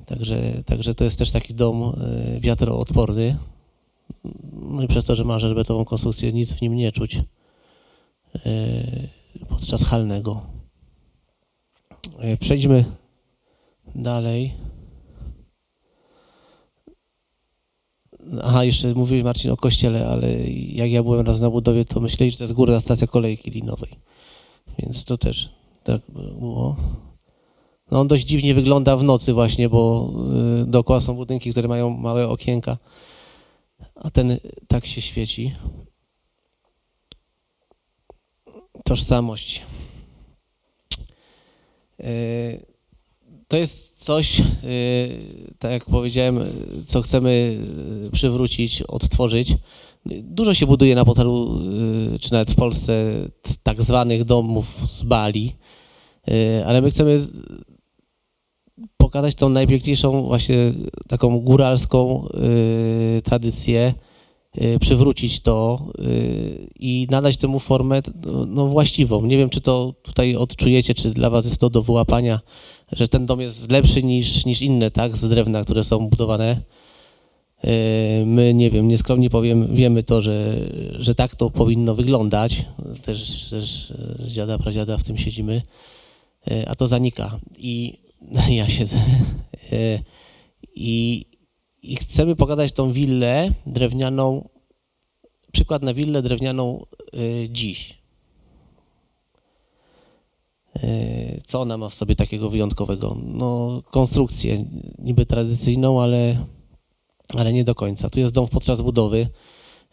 Także, także to jest też taki dom y, wiatroodporny. No i przez to, że ma żelbetową konstrukcję, nic w nim nie czuć podczas halnego. Y, Przejdźmy dalej. Aha, jeszcze mówiłeś Marcin o kościele, ale jak ja byłem raz na budowie, to myśleli, że to jest górna stacja kolejki linowej. Więc to też tak było. No on dość dziwnie wygląda w nocy właśnie, bo y, dookoła są budynki, które mają małe okienka, a ten tak się świeci. Tożsamość. Y, To jest coś, y, tak jak powiedziałem, co chcemy y, przywrócić, odtworzyć. Dużo się buduje na Potalu, y, czy nawet w Polsce, tak zwanych domów z Bali, ale my chcemy pokazać tą najpiękniejszą właśnie taką góralską tradycję, przywrócić to y, i nadać temu formę no, no, właściwą. Nie wiem, czy to tutaj odczujecie, czy dla was jest to do wyłapania, że ten dom jest lepszy niż, niż inne, tak, z drewna, które są budowane. Y, My, nie wiem, nieskromnie powiem, wiemy to, że, że tak to powinno wyglądać. Też, też z dziada, pradziada w tym siedzimy, Y, a to zanika. I *laughs* ja siedzę. Y, I, I chcemy pokazać tą willę drewnianą, przykład na willę drewnianą y, dziś. Y, Co ona ma w sobie takiego wyjątkowego? No, konstrukcję niby tradycyjną, ale, ale nie do końca. Tu jest dom podczas budowy,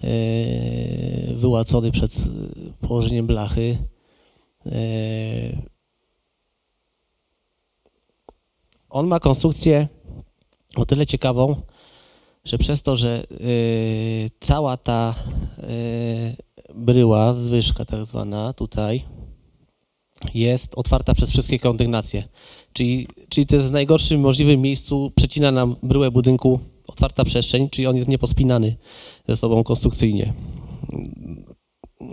y, wyłacony przed położeniem blachy. On ma konstrukcję o tyle ciekawą, że przez to, że y, cała ta y, bryła, zwyżka tak zwana tutaj, jest otwarta przez wszystkie kondygnacje. Czyli, czyli to jest w najgorszym możliwym miejscu, przecina nam bryłę budynku otwarta przestrzeń, czyli on jest niepospinany ze sobą konstrukcyjnie.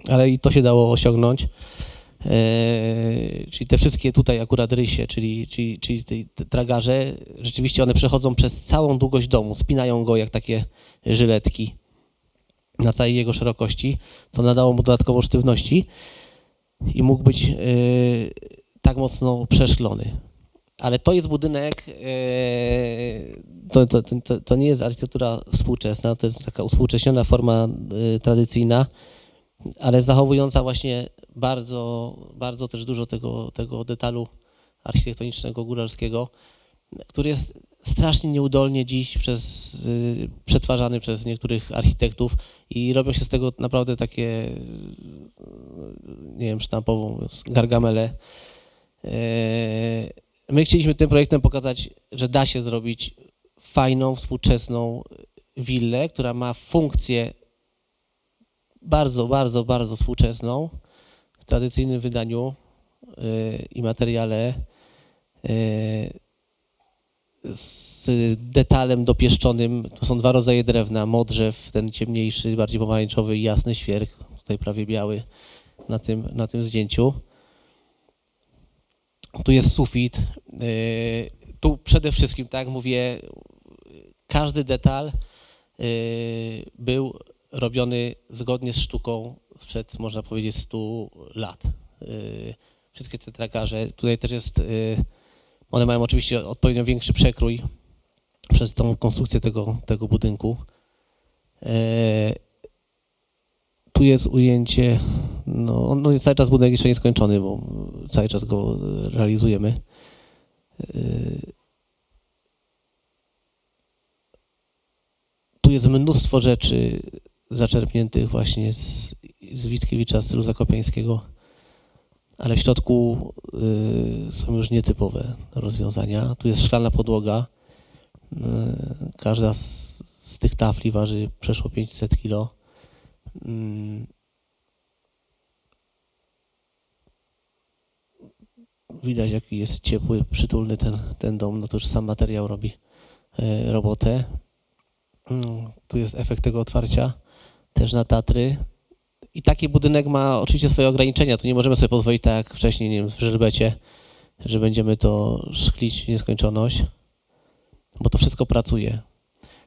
Ale i to się dało osiągnąć. Eee, czyli te wszystkie tutaj akurat rysie, czyli, czyli, czyli te, tragarze, rzeczywiście one przechodzą przez całą długość domu, spinają go jak takie żyletki na całej jego szerokości, co nadało mu dodatkowo sztywności i mógł być e, tak mocno przeszklony. Ale to jest budynek, e, to, to, to, to nie jest architektura współczesna, to jest taka uspółcześniona forma tradycyjna, ale zachowująca właśnie bardzo, bardzo też dużo tego, tego detalu architektonicznego, góralskiego, który jest strasznie nieudolnie dziś przez, y, przetwarzany przez niektórych architektów i robią się z tego naprawdę takie, y, nie wiem, sztampową gargamele. E, My chcieliśmy tym projektem pokazać, że da się zrobić fajną, współczesną willę, która ma funkcję bardzo, bardzo, bardzo współczesną w tradycyjnym wydaniu y, i materiale y, z detalem dopieszczonym. To są dwa rodzaje drewna, modrzew, ten ciemniejszy, bardziej pomarańczowy i jasny świerk, tutaj prawie biały na tym, na tym zdjęciu. Tu jest sufit. Y, tu przede wszystkim, tak jak mówię, każdy detal był robiony zgodnie z sztuką sprzed, można powiedzieć, 100 lat. Y, wszystkie te tragarze. Tutaj też jest, one mają oczywiście odpowiednio większy przekrój przez tą konstrukcję tego, tego budynku. Tu jest ujęcie, no, no cały czas budynek jeszcze nie skończony, bo cały czas go realizujemy. Tu jest mnóstwo rzeczy zaczerpniętych właśnie z, z Witkiewicza, stylu zakopiańskiego, ale w środku y, są już nietypowe rozwiązania. Tu jest szklana podłoga. Y, każda z, z tych tafli waży przeszło 500 kg. Mm. Widać, jaki jest ciepły, przytulny ten, ten dom. No to już sam materiał robi e, robotę. Mm, tu jest efekt tego otwarcia, też na Tatry. I taki budynek ma oczywiście swoje ograniczenia. Tu nie możemy sobie pozwolić tak jak wcześniej, nie wiem, w Żelbecie, że będziemy to szklić w nieskończoność, bo to wszystko pracuje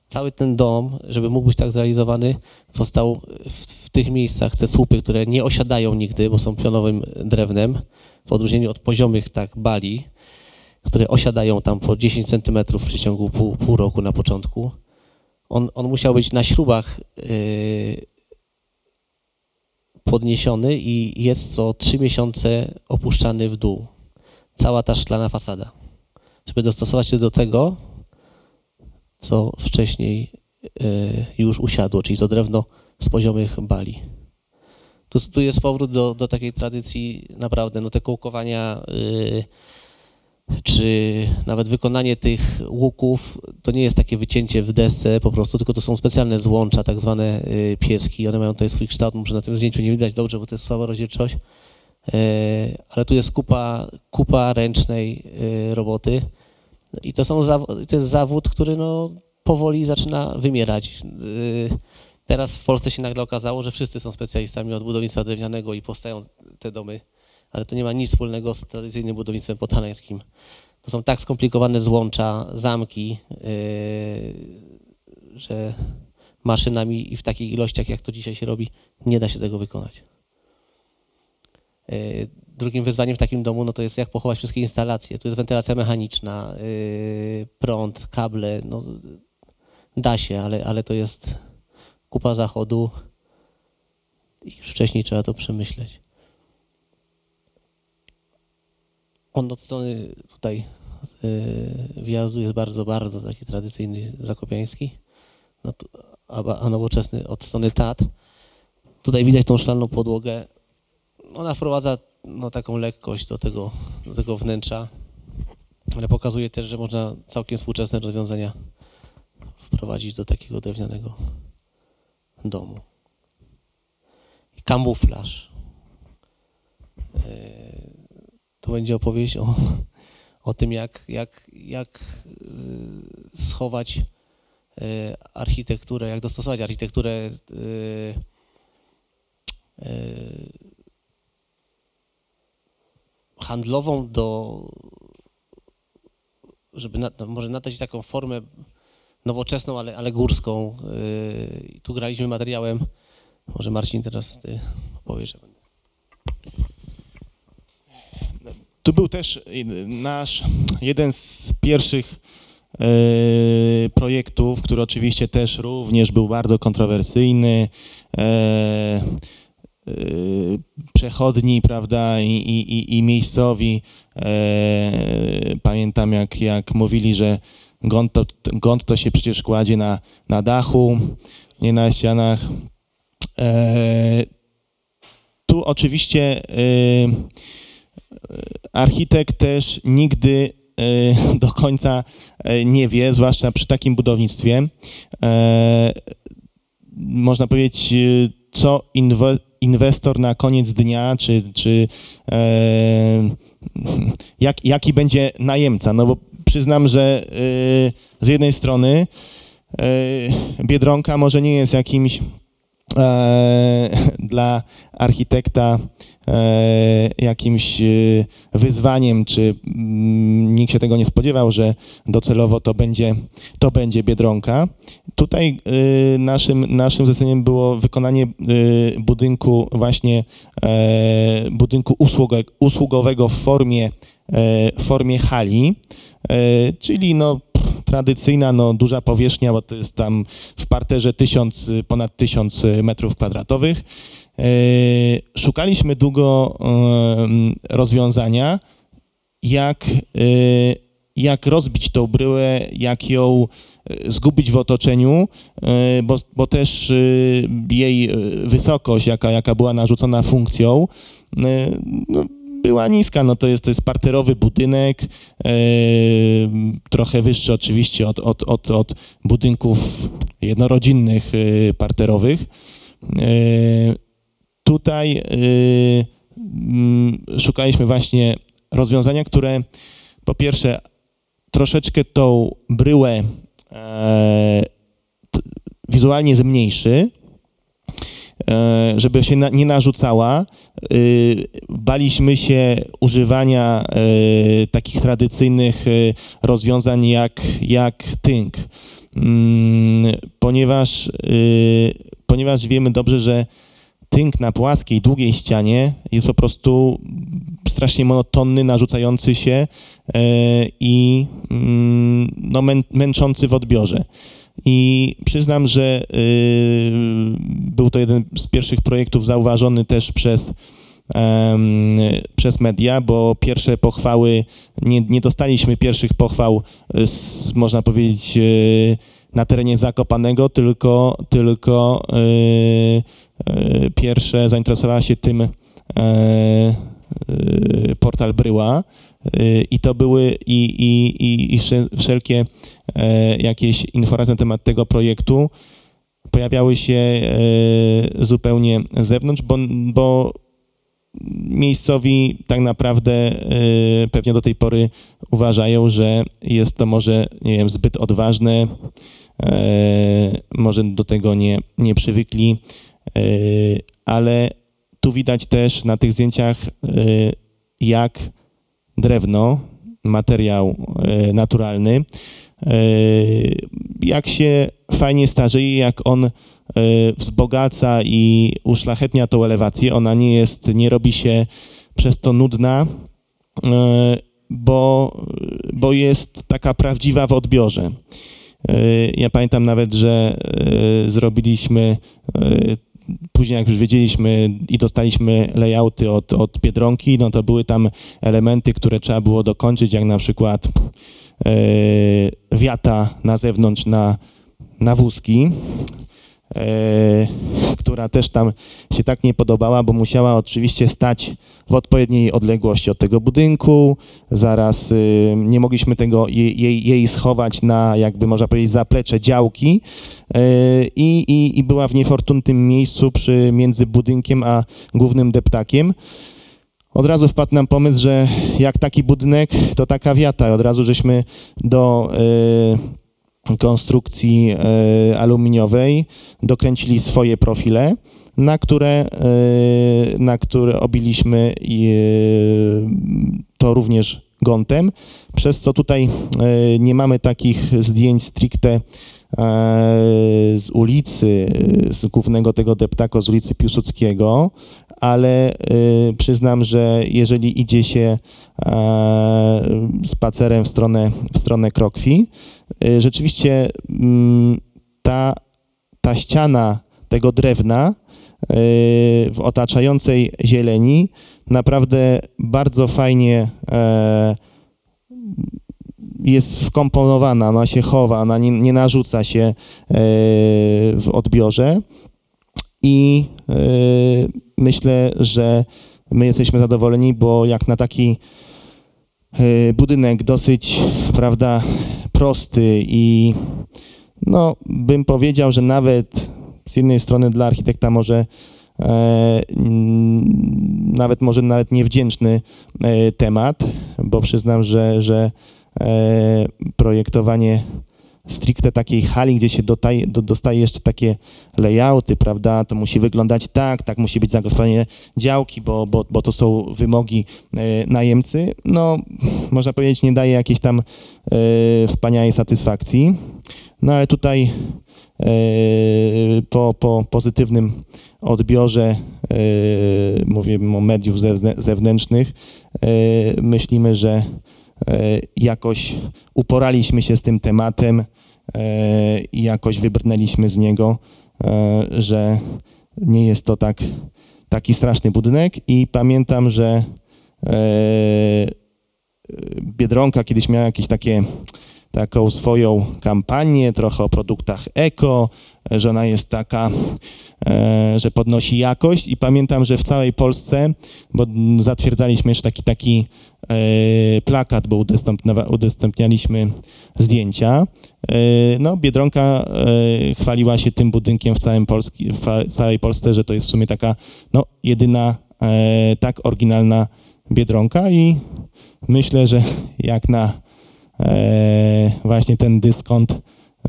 cały ten dom, żeby mógł być tak zrealizowany, został w, w, tych miejscach, te słupy, które nie osiadają nigdy, bo są pionowym drewnem, w odróżnieniu od poziomych tak bali, które osiadają tam po 10 cm w przeciągu pół, pół roku na początku. On, on musiał być na śrubach yy, podniesiony i jest co 3 miesiące opuszczany w dół. Cała ta szklana fasada. Żeby dostosować się do tego, co wcześniej e, już usiadło, czyli to drewno z poziomych bali. Tu, tu jest powrót do, do takiej tradycji naprawdę, no te kołkowania e, czy nawet wykonanie tych łuków, to nie jest takie wycięcie w desce po prostu, tylko to są specjalne złącza, tak zwane e, pieski. One mają tutaj swój kształt, może na tym zdjęciu nie widać dobrze, bo to jest słaba rozdzielczość, ale tu jest kupa, kupa ręcznej roboty. I to, są, to jest zawód, który no, powoli zaczyna wymierać. Y, teraz w Polsce się nagle okazało, że wszyscy są specjalistami od budownictwa drewnianego i powstają te domy, ale to nie ma nic wspólnego z tradycyjnym budownictwem potalańskim. To są tak skomplikowane złącza, zamki, yy, że maszynami i w takich ilościach, jak to dzisiaj się robi, nie da się tego wykonać. Yy, drugim wyzwaniem w takim domu no to jest jak pochować wszystkie instalacje. Tu jest wentylacja mechaniczna, yy, prąd, kable. No, da się, ale, ale to jest kupa zachodu i już wcześniej trzeba to przemyśleć. On od strony tutaj yy, wjazdu jest bardzo, bardzo taki tradycyjny zakopiański, no tu, a, a nowoczesny od strony tat. Tutaj widać tą szklaną podłogę. Ona wprowadza no, taką lekkość do tego, do tego wnętrza, ale pokazuje też, że można całkiem współczesne rozwiązania wprowadzić do takiego drewnianego domu. Kamuflaż. E, tu będzie opowieść o, o tym, jak, jak, jak e, schować e, architekturę, jak dostosować architekturę handlową do, żeby na, no, może nadać taką formę nowoczesną, ale, ale górską. Tu graliśmy materiałem. Może Marcin teraz ty opowiesz. Tu był też nasz jeden z pierwszych yy, projektów, który oczywiście też również był bardzo kontrowersyjny. Yy, yy przechodni, prawda, i, i, i miejscowi. Pamiętam, jak, jak mówili, że Gąd to, gąd to się przecież kładzie na, na dachu, nie na ścianach. E, tu oczywiście e, architekt też nigdy e, *laughs* do końca e, nie wie, zwłaszcza przy takim budownictwie. E, można powiedzieć, co inwe, inwestor na koniec dnia, czy, czy jak, jaki będzie najemca. No bo przyznam, że z jednej strony Biedronka może nie jest jakimś *laughs* dla architekta e, jakimś e, wyzwaniem, czy mm, nikt się tego nie spodziewał, że docelowo to będzie, to będzie Biedronka. Tutaj e, naszym, naszym zleceniem było wykonanie e, budynku właśnie e, budynku usługowego w formie, e, formie hali, e, czyli no tradycyjna, no, duża powierzchnia, bo to jest tam w parterze ponad tysiąc metrów kwadratowych. E, Szukaliśmy długo e, rozwiązania, jak, e, jak rozbić tą bryłę, jak ją zgubić w otoczeniu, bo, bo też jej wysokość, jaka, jaka była narzucona funkcją, no, była niska, no to jest, to jest parterowy budynek, e, trochę wyższy oczywiście od, od, od, od budynków jednorodzinnych e, parterowych. E, tutaj e, mm, szukaliśmy właśnie rozwiązania, które po pierwsze troszeczkę tą bryłę e, t- wizualnie zmniejszy, żeby się na, nie narzucała. Y, Baliśmy się używania e, takich tradycyjnych e, rozwiązań jak, jak tynk, Mm, ponieważ, ponieważ wiemy dobrze, że tynk na płaskiej, długiej ścianie jest po prostu strasznie monotonny, narzucający się e, i mm, no, mę, męczący w odbiorze. I przyznam, że y, był to jeden z pierwszych projektów zauważony też przez, przez media, bo pierwsze pochwały, nie, nie dostaliśmy pierwszych pochwał, z, można powiedzieć, y, na terenie Zakopanego, tylko, tylko y, y, pierwsze zainteresowała się tym e, y, portal Bryła. y, i to były i, i, i, i wszel- wszelkie e, jakieś informacje na temat tego projektu. Pojawiały się e, zupełnie z zewnątrz, bo, bo miejscowi tak naprawdę e, pewnie do tej pory uważają, że jest to może nie wiem, zbyt odważne, może do tego nie, nie przywykli, ale tu widać też na tych zdjęciach, jak drewno, materiał e, naturalny, e, jak się fajnie starzeje, jak on e, wzbogaca i uszlachetnia tą elewację. Ona nie jest, nie robi się przez to nudna, bo, bo jest taka prawdziwa w odbiorze. Ja pamiętam nawet, że zrobiliśmy Później, jak już wiedzieliśmy i dostaliśmy layouty od, od Biedronki, no to były tam elementy, które trzeba było dokończyć, jak na przykład e, wiata na zewnątrz na, na wózki, która też tam się tak nie podobała, bo musiała oczywiście stać w odpowiedniej odległości od tego budynku. Zaraz y, nie mogliśmy tego jej, jej, schować na, jakby można powiedzieć, zaplecze działki y, i, i, i była w niefortunnym miejscu przy, między budynkiem a głównym deptakiem. Od razu wpadł nam pomysł, że jak taki budynek, to taka wiata. Od razu żeśmy do y, konstrukcji y, aluminiowej dokręcili swoje profile, na które, y, na które obiliśmy y, to również gontem, przez co tutaj nie mamy takich zdjęć stricte e, z ulicy, z głównego tego deptako z ulicy Piłsudskiego, ale przyznam, że jeżeli idzie się e, spacerem w stronę, w stronę Krokwi, rzeczywiście mm, ta, ta ściana tego drewna y, w otaczającej zieleni naprawdę bardzo fajnie e, jest wkomponowana, ona się chowa, ona nie, nie narzuca się e, w odbiorze. I e, myślę, że my jesteśmy zadowoleni, bo jak na taki budynek dosyć, prawda, prosty i no, bym powiedział, że nawet z jednej strony dla architekta może e, nawet może nawet niewdzięczny e, temat, bo przyznam, że, że e, projektowanie stricte takiej hali, gdzie się dotaje, do, dostaje jeszcze takie layouty, prawda, to musi wyglądać tak, tak musi być zagospodarowanie działki, bo, bo, bo to są wymogi e, najemcy, no można powiedzieć nie daje jakiejś tam e, wspaniałej satysfakcji, no ale tutaj e, po, po pozytywnym odbiorze, mówię o mediów zewnę- zewnętrznych, myślimy, że jakoś uporaliśmy się z tym tematem e, i jakoś wybrnęliśmy z niego, e, że nie jest to tak, taki straszny budynek. I pamiętam, że e, Biedronka kiedyś miała jakieś takie taką swoją kampanię, trochę o produktach eko, że ona jest taka, e, że podnosi jakość. I pamiętam, że w całej Polsce, bo zatwierdzaliśmy jeszcze taki, taki e, plakat, bo udostępnia- udostępnialiśmy zdjęcia. E, No, Biedronka e, chwaliła się tym budynkiem w całym Polski, w całej Polsce, że to jest w sumie taka no, jedyna e, tak oryginalna Biedronka i myślę, że jak na e, właśnie ten dyskont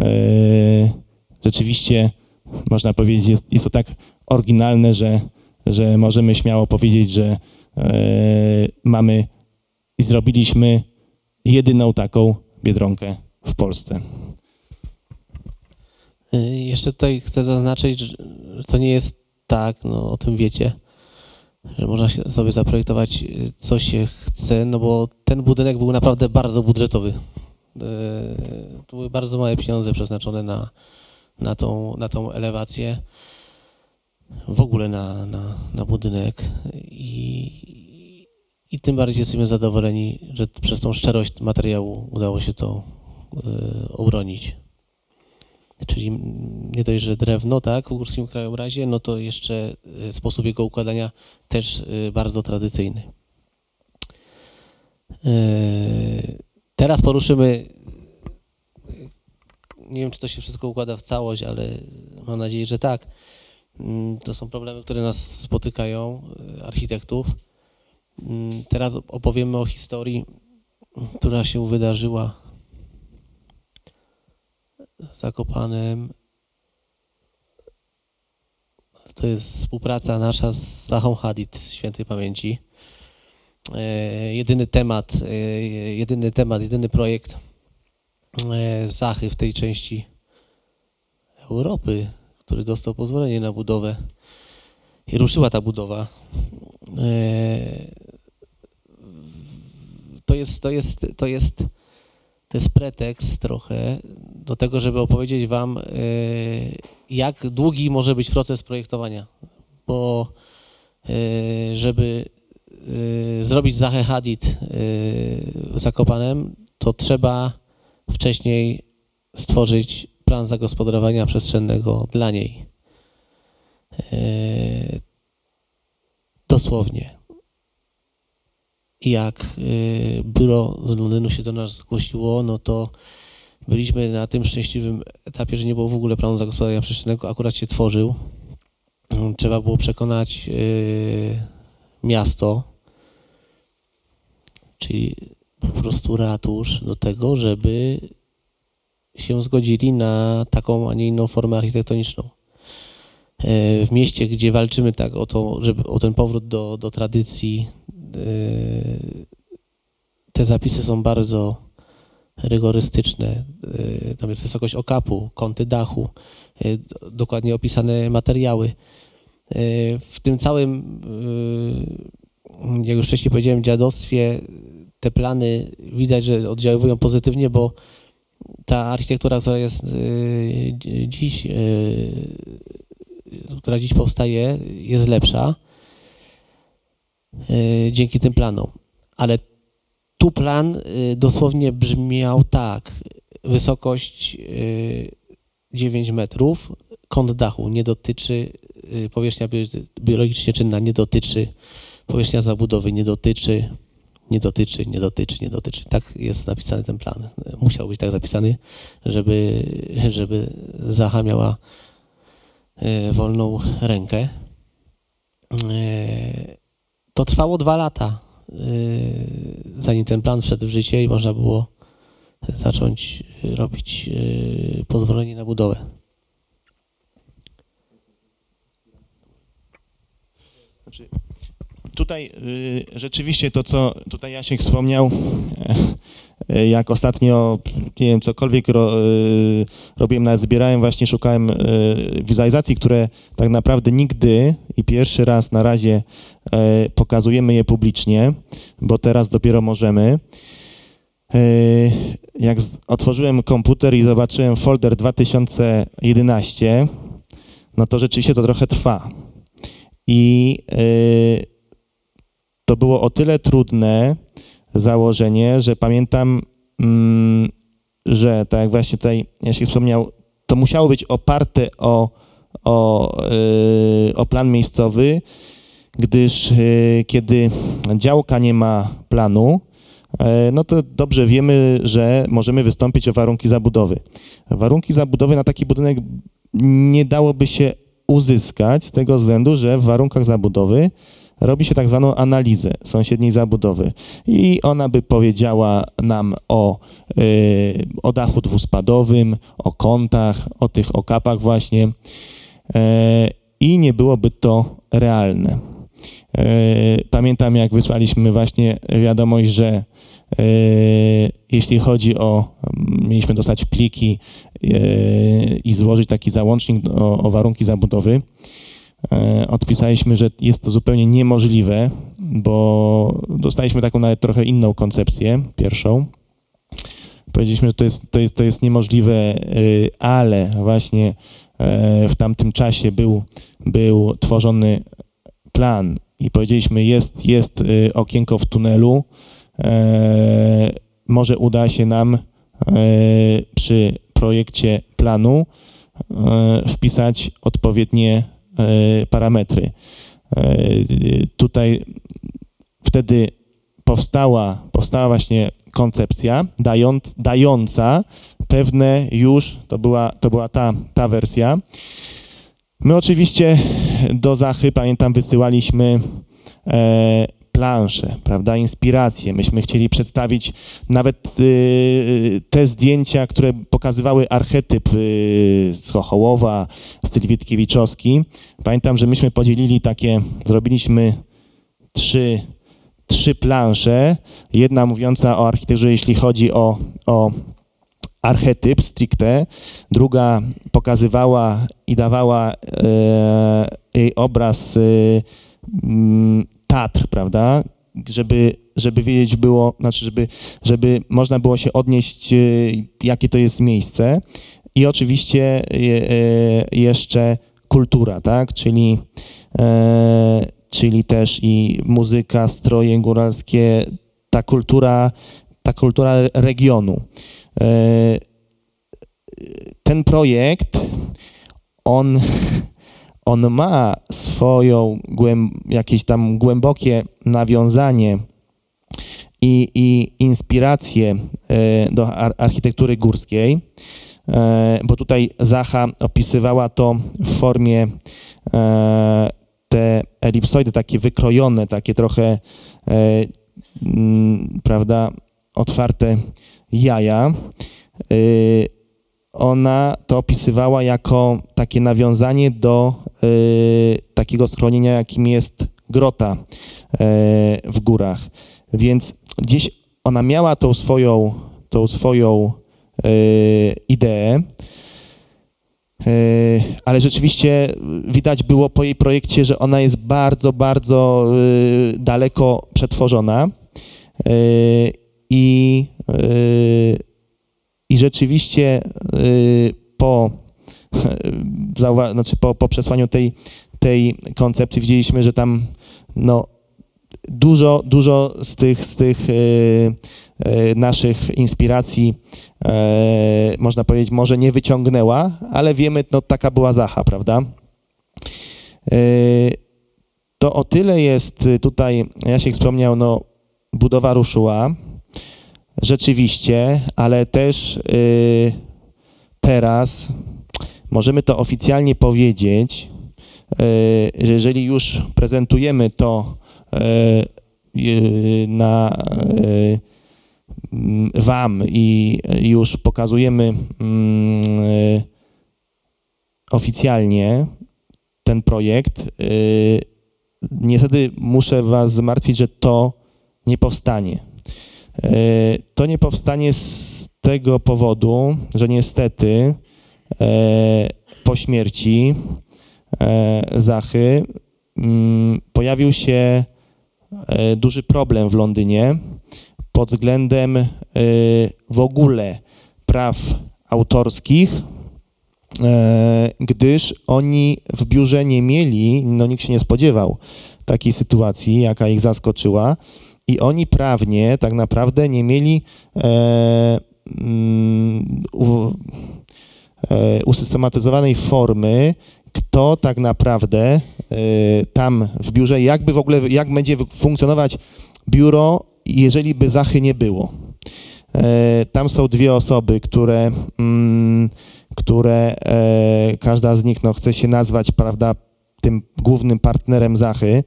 e, rzeczywiście można powiedzieć jest, jest to tak oryginalne, że, że możemy śmiało powiedzieć, że e, mamy i zrobiliśmy jedyną taką Biedronkę w Polsce. Y, Jeszcze tutaj chcę zaznaczyć, że to nie jest tak, no o tym wiecie, że można sobie zaprojektować y, co się chce, no bo ten budynek był naprawdę bardzo budżetowy. Y, To były bardzo małe pieniądze przeznaczone na, na, tą, na tą elewację, w ogóle na, na, na budynek i, i tym bardziej jesteśmy zadowoleni, że przez tą szczerość materiału udało się to y, obronić. Czyli nie dość, że drewno, tak, w górskim krajobrazie, no to jeszcze y, sposób jego układania też y, bardzo tradycyjny. Teraz poruszymy, nie wiem, czy to się wszystko układa w całość, ale mam nadzieję, że tak. Mm, To są problemy, które nas spotykają, architektów. Mm, Teraz opowiemy o historii, która się wydarzyła Zakopanem. To jest współpraca nasza z Zachą Hadid świętej pamięci. E, jedyny temat, e, jedyny temat, jedyny projekt e, Zachy w tej części Europy, który dostał pozwolenie na budowę i ruszyła ta budowa. Jest, to jest, to jest, to jest pretekst trochę do tego, żeby opowiedzieć Wam, e, jak długi może być proces projektowania. Bo e, żeby e, zrobić Zachę Hadid Zakopanem, to trzeba wcześniej stworzyć plan zagospodarowania przestrzennego dla niej. Dosłownie. Jak e, biuro z Londynu się do nas zgłosiło, no to byliśmy na tym szczęśliwym etapie, że nie było w ogóle planu zagospodarowania przestrzennego, akurat się tworzył. Trzeba było przekonać e, miasto, czyli po prostu ratusz do tego, żeby się zgodzili na taką, a nie inną formę architektoniczną. E, W mieście, gdzie walczymy tak o, to, żeby, o ten powrót do, do tradycji, te zapisy są bardzo rygorystyczne. E, Tam jest wysokość okapu, kąty dachu, d- dokładnie opisane materiały. W tym całym, jak już wcześniej powiedziałem, dziadostwie te plany widać, że oddziaływują pozytywnie, bo ta architektura, która jest dzi- dziś, która dziś powstaje, jest lepsza dzięki tym planom. Ale tu plan e, dosłownie brzmiał tak. Wysokość e, 9 metrów, kąt dachu nie dotyczy, powierzchnia bi- biologicznie czynna nie dotyczy, powierzchnia zabudowy nie dotyczy, nie dotyczy, nie dotyczy, nie dotyczy. Tak jest napisany ten plan. Musiał być tak zapisany, żeby, żeby Zacha miała wolną rękę. To trwało dwa lata, e, zanim ten plan wszedł w życie i można było zacząć robić e, pozwolenie na budowę. Znaczy, tutaj y, rzeczywiście to, co tutaj Jasiek wspomniał, e, jak ostatnio, nie wiem, cokolwiek ro, y, robiłem, nawet zbierałem, właśnie szukałem y, wizualizacji, które tak naprawdę nigdy i pierwszy raz na razie e, pokazujemy je publicznie, bo teraz dopiero możemy. E, Jak otworzyłem komputer i zobaczyłem folder 2011, no to rzeczywiście to trochę trwa. I to było o tyle trudne założenie, że pamiętam, mm, że tak jak właśnie tutaj Jasiek wspomniał, to musiało być oparte o, o, y, o plan miejscowy, gdyż y, kiedy działka nie ma planu, e, no to dobrze wiemy, że możemy wystąpić o warunki zabudowy. Warunki zabudowy na taki budynek nie dałoby się uzyskać z tego względu, że w warunkach zabudowy robi się tak zwaną analizę sąsiedniej zabudowy i ona by powiedziała nam o, y, o dachu dwuspadowym, o kątach, o tych okapach właśnie e, i nie byłoby to realne. E, Pamiętam, jak wysłaliśmy właśnie wiadomość, że e, jeśli chodzi o, mieliśmy dostać pliki e, i złożyć taki załącznik o, o warunki zabudowy, odpisaliśmy, że jest to zupełnie niemożliwe, bo dostaliśmy taką nawet trochę inną koncepcję, pierwszą. Powiedzieliśmy, że to jest, to jest, to jest niemożliwe, y, ale właśnie e, w tamtym czasie był, był tworzony plan i powiedzieliśmy, jest, jest okienko w tunelu, e, może uda się nam e, przy projekcie planu e, wpisać odpowiednie e, parametry. E, Tutaj wtedy powstała, powstała właśnie koncepcja dając, dająca pewne już, to była, to była ta, ta wersja. My oczywiście do Zachy, pamiętam, wysyłaliśmy e, plansze, prawda, inspiracje. Myśmy chcieli przedstawić nawet y, te zdjęcia, które pokazywały archetyp y, z Chochołowa, styl Witkiewiczowski. Pamiętam, że myśmy podzielili takie, zrobiliśmy trzy, trzy plansze. Jedna mówiąca o architekturze, jeśli chodzi o, o archetyp stricte, druga pokazywała i dawała e, jej obraz e, Tatr, prawda? Żeby, żeby wiedzieć było, znaczy, żeby, żeby można było się odnieść, e, jakie to jest miejsce. I oczywiście e, e, jeszcze kultura, tak? Czyli, czyli też i muzyka, stroje góralskie, ta kultura, ta kultura regionu. Ten projekt, on, on ma swoją jakieś tam głębokie nawiązanie i, i inspirację e, do ar- architektury górskiej, e, bo tutaj Zacha opisywała to w formie e, te elipsoidy, takie wykrojone, takie trochę, prawda, otwarte jaja. Ona to opisywała jako takie nawiązanie do y, takiego schronienia, jakim jest grota y, w górach. Więc gdzieś ona miała tą swoją, tą swoją y, ideę, y, ale rzeczywiście widać było po jej projekcie, że ona jest bardzo, bardzo y, daleko przetworzona. Y, I, i rzeczywiście y, po, *laughs* znaczy po, po przesłaniu tej, tej koncepcji widzieliśmy, że tam no, dużo, dużo z tych, z tych y, y, naszych inspiracji, można powiedzieć, może nie wyciągnęła, ale wiemy, no taka była Zacha, prawda? To o tyle jest tutaj, Jasiek wspomniał, no budowa ruszyła. Rzeczywiście, ale też y, teraz możemy to oficjalnie powiedzieć, y, że jeżeli już prezentujemy to y, na Wam i już pokazujemy mm, oficjalnie ten projekt, niestety muszę Was zmartwić, że to nie powstanie. Y, To nie powstanie z tego powodu, że niestety e, po śmierci e, Zachy mm, pojawił się e, duży problem w Londynie pod względem e, w ogóle praw autorskich, e, gdyż oni w biurze nie mieli, no nikt się nie spodziewał takiej sytuacji, jaka ich zaskoczyła, i oni prawnie tak naprawdę nie mieli e, mm, u, e, usystematyzowanej formy, kto tak naprawdę e, tam w biurze, jakby w ogóle, jak będzie funkcjonować biuro, jeżeli by Zachy nie było. E, Tam są dwie osoby, które, mm, które e, każda z nich no, chce się nazwać, prawda, tym głównym partnerem Zachy.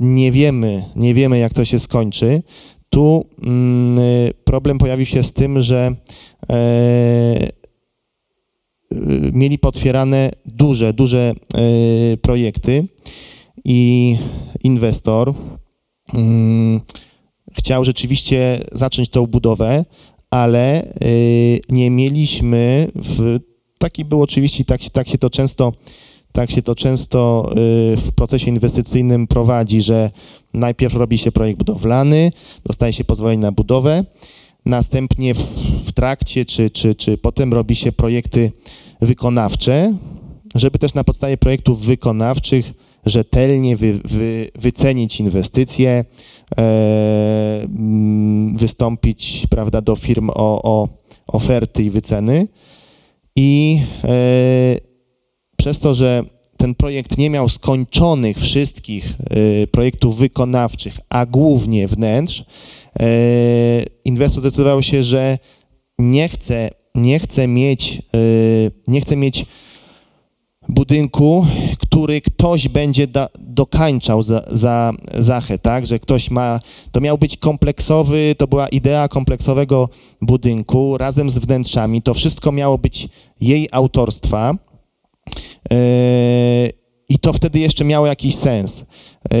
E, Nie wiemy, nie wiemy, jak to się skończy. Tu mm, problem pojawił się z tym, że e, mieli potwierane duże, duże e, projekty i inwestor mm, chciał rzeczywiście zacząć tą budowę, ale y, nie mieliśmy w, taki był oczywiście, tak, tak się to często tak się to często y, w procesie inwestycyjnym prowadzi, że najpierw robi się projekt budowlany, dostaje się pozwolenie na budowę, następnie w, w trakcie czy, czy, czy potem robi się projekty wykonawcze, żeby też na podstawie projektów wykonawczych rzetelnie wy, wy, wycenić inwestycje, e, mm, wystąpić prawda, do firm o, o oferty i wyceny. I e, przez to, że ten projekt nie miał skończonych wszystkich e, projektów wykonawczych, a głównie wnętrz, e, inwestor zdecydował się, że nie chce, nie chce mieć, e, nie chce mieć budynku, który ktoś będzie da, dokańczał za, za Zachę, tak, że ktoś ma, to miał być kompleksowy, to była idea kompleksowego budynku razem z wnętrzami, to wszystko miało być jej autorstwa i to wtedy jeszcze miało jakiś sens. Yy,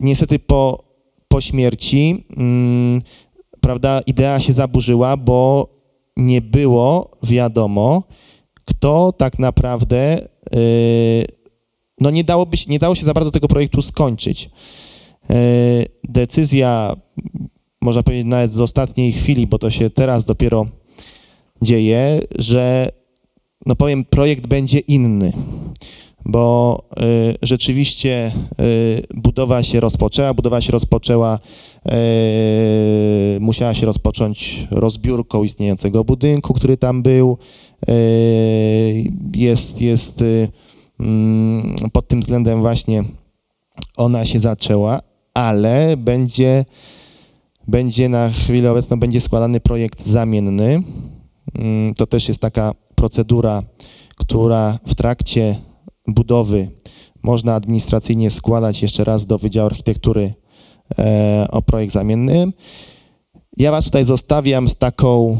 niestety po, po śmierci, mm, prawda, idea się zaburzyła, bo nie było wiadomo, kto tak naprawdę yy, no nie, dałoby się, nie dało się za bardzo tego projektu skończyć. Yy, Decyzja, można powiedzieć nawet z ostatniej chwili, bo to się teraz dopiero dzieje, że no powiem, projekt będzie inny, bo y, rzeczywiście y, budowa się rozpoczęła, budowa się rozpoczęła, y, musiała się rozpocząć rozbiórką istniejącego budynku, który tam był. Y, jest, jest y, mm, pod tym względem właśnie ona się zaczęła, ale będzie, będzie na chwilę obecną będzie składany projekt zamienny. Mm, To też jest taka procedura, która w trakcie budowy można administracyjnie składać jeszcze raz do Wydziału Architektury e, o projekt zamienny. Ja Was tutaj zostawiam z taką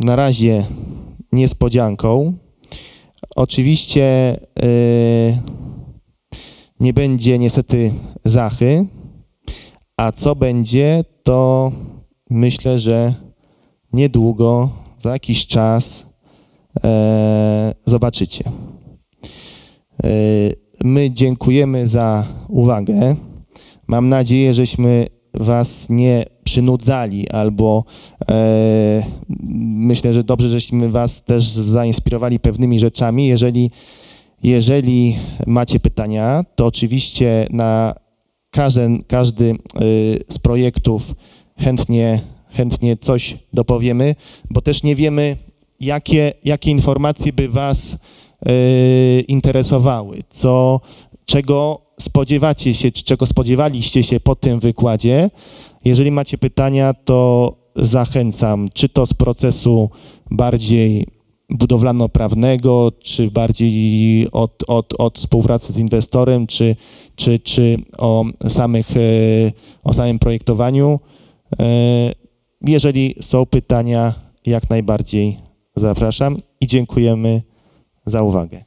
na razie niespodzianką. Oczywiście e, nie będzie niestety Zachy, a co będzie, to myślę, że niedługo, za jakiś czas zobaczycie. E, My dziękujemy za uwagę. Mam nadzieję, żeśmy Was nie przynudzali, albo e, myślę, że dobrze, żeśmy Was też zainspirowali pewnymi rzeczami. Jeżeli, jeżeli macie pytania, to oczywiście na każdy, każdy y, z projektów chętnie, chętnie coś dopowiemy, bo też nie wiemy, jakie, jakie informacje by Was y, interesowały, co, czego spodziewacie się, czy czego spodziewaliście się po tym wykładzie. Jeżeli macie pytania, to zachęcam, czy to z procesu bardziej budowlano-prawnego, czy bardziej od, od, od współpracy z inwestorem, czy, czy, czy o, samych, e, o samym projektowaniu. E, jeżeli są pytania, jak najbardziej zapraszam i dziękujemy za uwagę.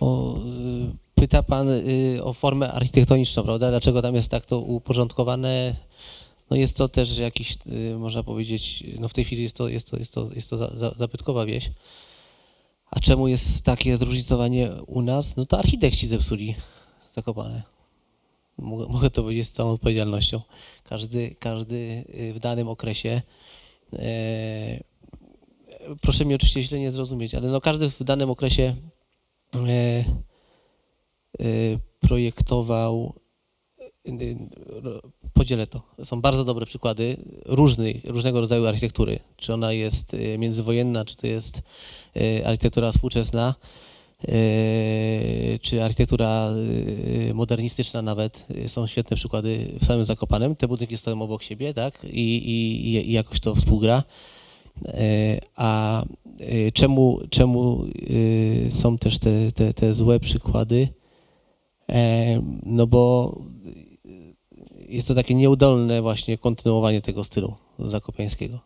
O, y, pyta Pan y, o formę architektoniczną, prawda? Dlaczego tam jest tak to uporządkowane? No jest to też jakiś, y, można powiedzieć, no w tej chwili jest to, jest to, jest to, jest to za, za, zabytkowa wieś. A czemu jest takie zróżnicowanie u nas? No to architekci zepsuli Zakopane. Mogę, to powiedzieć z całą odpowiedzialnością. Każdy, każdy w danym okresie e, proszę mnie oczywiście źle nie zrozumieć, ale no każdy w danym okresie e, e, projektował, podzielę to, są bardzo dobre przykłady różnych, różnego rodzaju architektury, czy ona jest międzywojenna, czy to jest architektura współczesna, czy architektura modernistyczna nawet, są świetne przykłady w samym Zakopanem, te budynki stoją obok siebie, tak, i, i, i jakoś to współgra. A czemu, czemu są też te, te, te złe przykłady? No bo jest to takie nieudolne właśnie kontynuowanie tego stylu zakopiańskiego.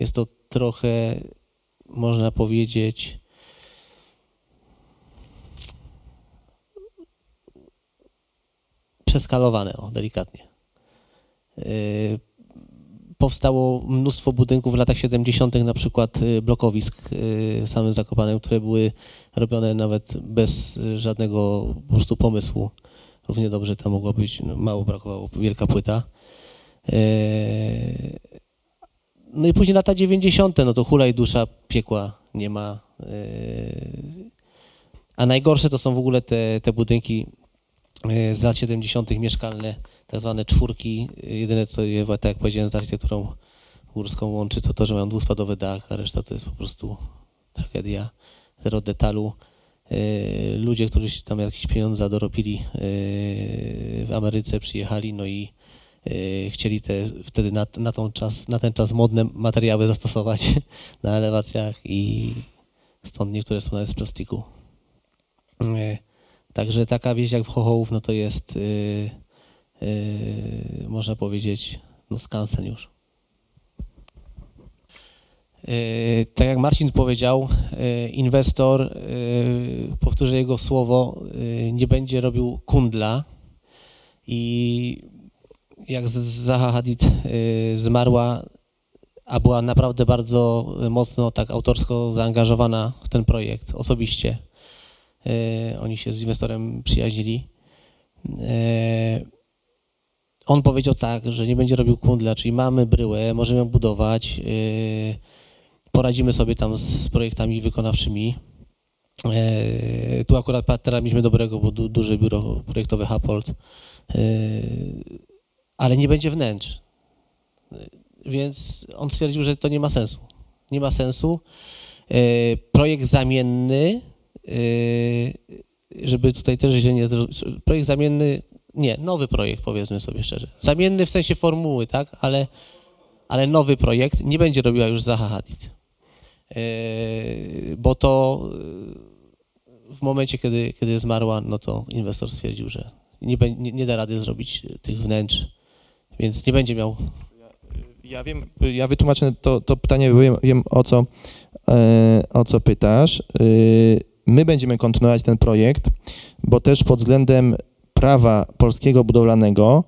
Jest to trochę, można powiedzieć, przeskalowane, o, delikatnie. Powstało mnóstwo budynków w latach 70., na przykład blokowisk w samym Zakopanem, które były robione nawet bez żadnego po prostu pomysłu. Równie dobrze tam mogło być, no mało brakowało, wielka płyta. No i później lata 90., no to hulaj dusza, piekła nie ma. A najgorsze to są w ogóle te, te budynki z lat 70. mieszkalne, tak zwane czwórki. Jedyne co je, tak jak powiedziałem, z architekturą górską łączy, to to, że mają dwuspadowy dach, a reszta to jest po prostu tragedia. Zero detalu. Ludzie, którzy tam jakieś pieniądze dorobili w Ameryce, przyjechali, no i chcieli te, wtedy na, na, tą czas, na ten czas modne materiały zastosować *laughs* na elewacjach i stąd niektóre są nawet z plastiku. Także taka wieś jak w Chochołów, no to jest, yy, yy, można powiedzieć, no skansen już. Yy, tak jak Marcin powiedział, inwestor, powtórzę jego słowo, nie będzie robił kundla i jak Zaha Hadid zmarła, a była naprawdę bardzo mocno tak autorsko zaangażowana w ten projekt osobiście, oni się z inwestorem przyjaźnili. On powiedział tak, że nie będzie robił kundla, czyli mamy bryłę, możemy ją budować, poradzimy sobie tam z projektami wykonawczymi. Tu akurat partnera mieliśmy dobrego, bo du duże biuro projektowe Hapold, ale nie będzie wnętrz. Więc on stwierdził, że to nie ma sensu. Nie ma sensu. Projekt zamienny żeby tutaj też źle nie projekt zamienny, nie, nowy projekt powiedzmy sobie szczerze. Zamienny w sensie formuły, tak, ale, ale nowy projekt nie będzie robiła już Zaha Hadid. Yy, bo to yy, w momencie, kiedy, kiedy zmarła, no to inwestor stwierdził, że nie, nie, nie da rady zrobić tych wnętrz, więc nie będzie miał ja wiem, ja wytłumaczę to, to pytanie, wiem, wiem o, co, o co pytasz my będziemy kontynuować ten projekt, bo też pod względem prawa polskiego budowlanego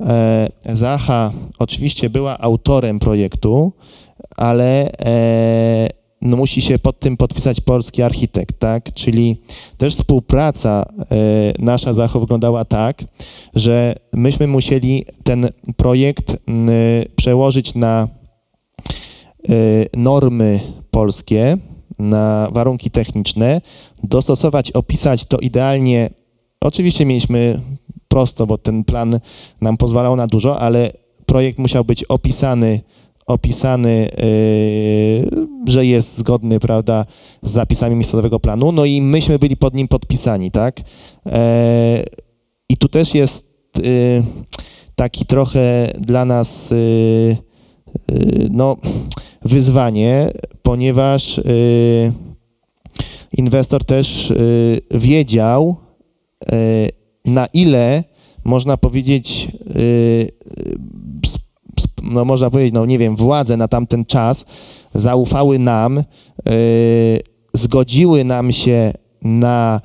e, Zacha oczywiście była autorem projektu, ale e, no musi się pod tym podpisać polski architekt, tak? Czyli też współpraca e, nasza Zacha wyglądała tak, że myśmy musieli ten projekt przełożyć na normy polskie, na warunki techniczne, dostosować, opisać to idealnie. Oczywiście mieliśmy prosto, bo ten plan nam pozwalał na dużo, ale projekt musiał być opisany opisany, y, że jest zgodny, prawda, z zapisami miejscowego planu, no i myśmy byli pod nim podpisani, tak? E, I tu też jest y, taki trochę dla nas y, y, no, wyzwanie, ponieważ y, inwestor też y, wiedział, y, na ile można powiedzieć, y, no można powiedzieć, no nie wiem, władze na tamten czas zaufały nam, y, zgodziły nam się na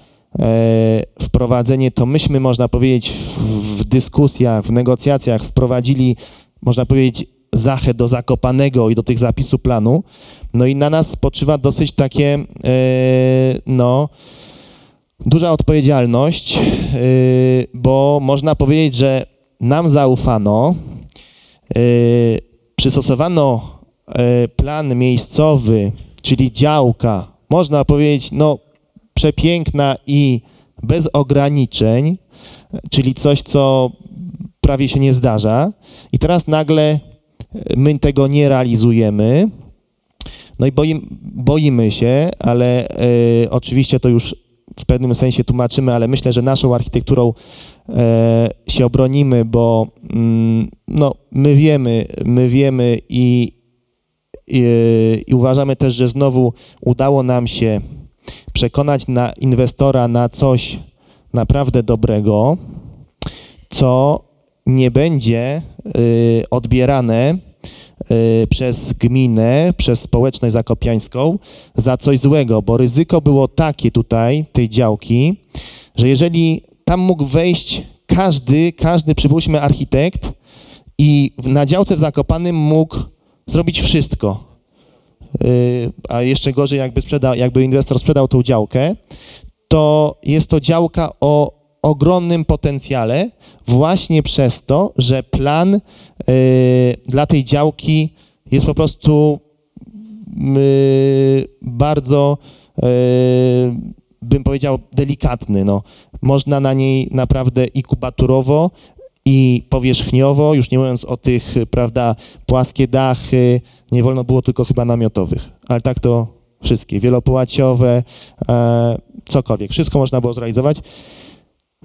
wprowadzenie, to myśmy, można powiedzieć, w, w dyskusjach, w negocjacjach wprowadzili, można powiedzieć, zachę do Zakopanego i do tych zapisów planu. No i na nas spoczywa dosyć takie, e, no, duża odpowiedzialność, e, bo można powiedzieć, że nam zaufano, e, przystosowano plan miejscowy, czyli działka, można powiedzieć, no, przepiękna i bez ograniczeń, czyli coś, co prawie się nie zdarza. I teraz nagle my tego nie realizujemy. No i boimy, boimy się, ale e, oczywiście to już w pewnym sensie tłumaczymy, ale myślę, że naszą architekturą e, się obronimy, bo mm, no, my wiemy, my wiemy i, i, i uważamy też, że znowu udało nam się przekonać na inwestora na coś naprawdę dobrego, co nie będzie odbierane y, przez gminę, przez społeczność zakopiańską za coś złego, bo ryzyko było takie tutaj, tej działki, że jeżeli tam mógł wejść każdy, każdy, przypuśćmy, architekt i na działce w Zakopanym mógł zrobić wszystko, Y, a jeszcze gorzej jakby, sprzedał, jakby inwestor sprzedał tą działkę, to jest to działka o ogromnym potencjale właśnie przez to, że plan y, dla tej działki jest po prostu y, bardzo, y, bym powiedział, delikatny. No. Można na niej naprawdę i kubaturowo, i powierzchniowo, już nie mówiąc o tych, prawda, płaskie dachy, nie wolno było tylko chyba namiotowych, ale tak to wszystkie, wielopołaciowe, e, cokolwiek, wszystko można było zrealizować.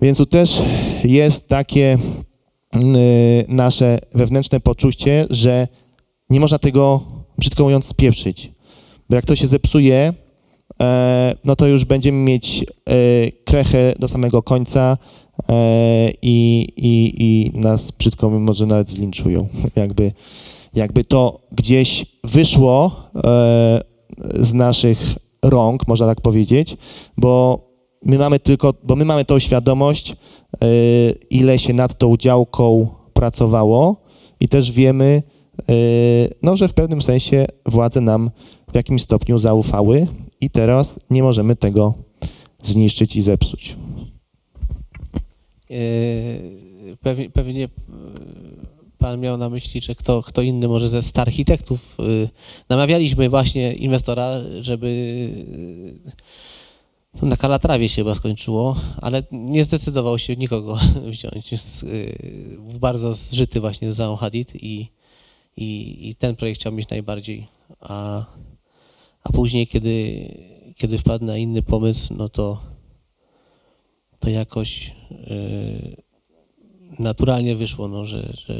Więc tu też jest takie mm, y, nasze wewnętrzne poczucie, że nie można tego, brzydko mówiąc, spieprzyć. Bo jak to się zepsuje, e, no to już będziemy mieć e, krechę do samego końca e, i, i, i nas brzydko może nawet zlinczują. *laughs* Jakby, jakby to gdzieś wyszło z naszych rąk, można tak powiedzieć, bo my mamy tylko, bo my mamy tą świadomość, e, ile się nad tą działką pracowało i też wiemy, e, no, że w pewnym sensie władze nam w jakimś stopniu zaufały i teraz nie możemy tego zniszczyć i zepsuć. Yy, Pewnie, pewnie pan miał na myśli, że kto, kto inny może ze sta architektów. Namawialiśmy właśnie inwestora, żeby na Kalatrawie się chyba skończyło, ale nie zdecydował się nikogo *laughs* wziąć. Był bardzo zżyty właśnie z Zaą Hadid i, i, i ten projekt chciał mieć najbardziej. A, a później, kiedy, kiedy wpadł na inny pomysł, no to, to jakoś yy, naturalnie wyszło, no, że, że,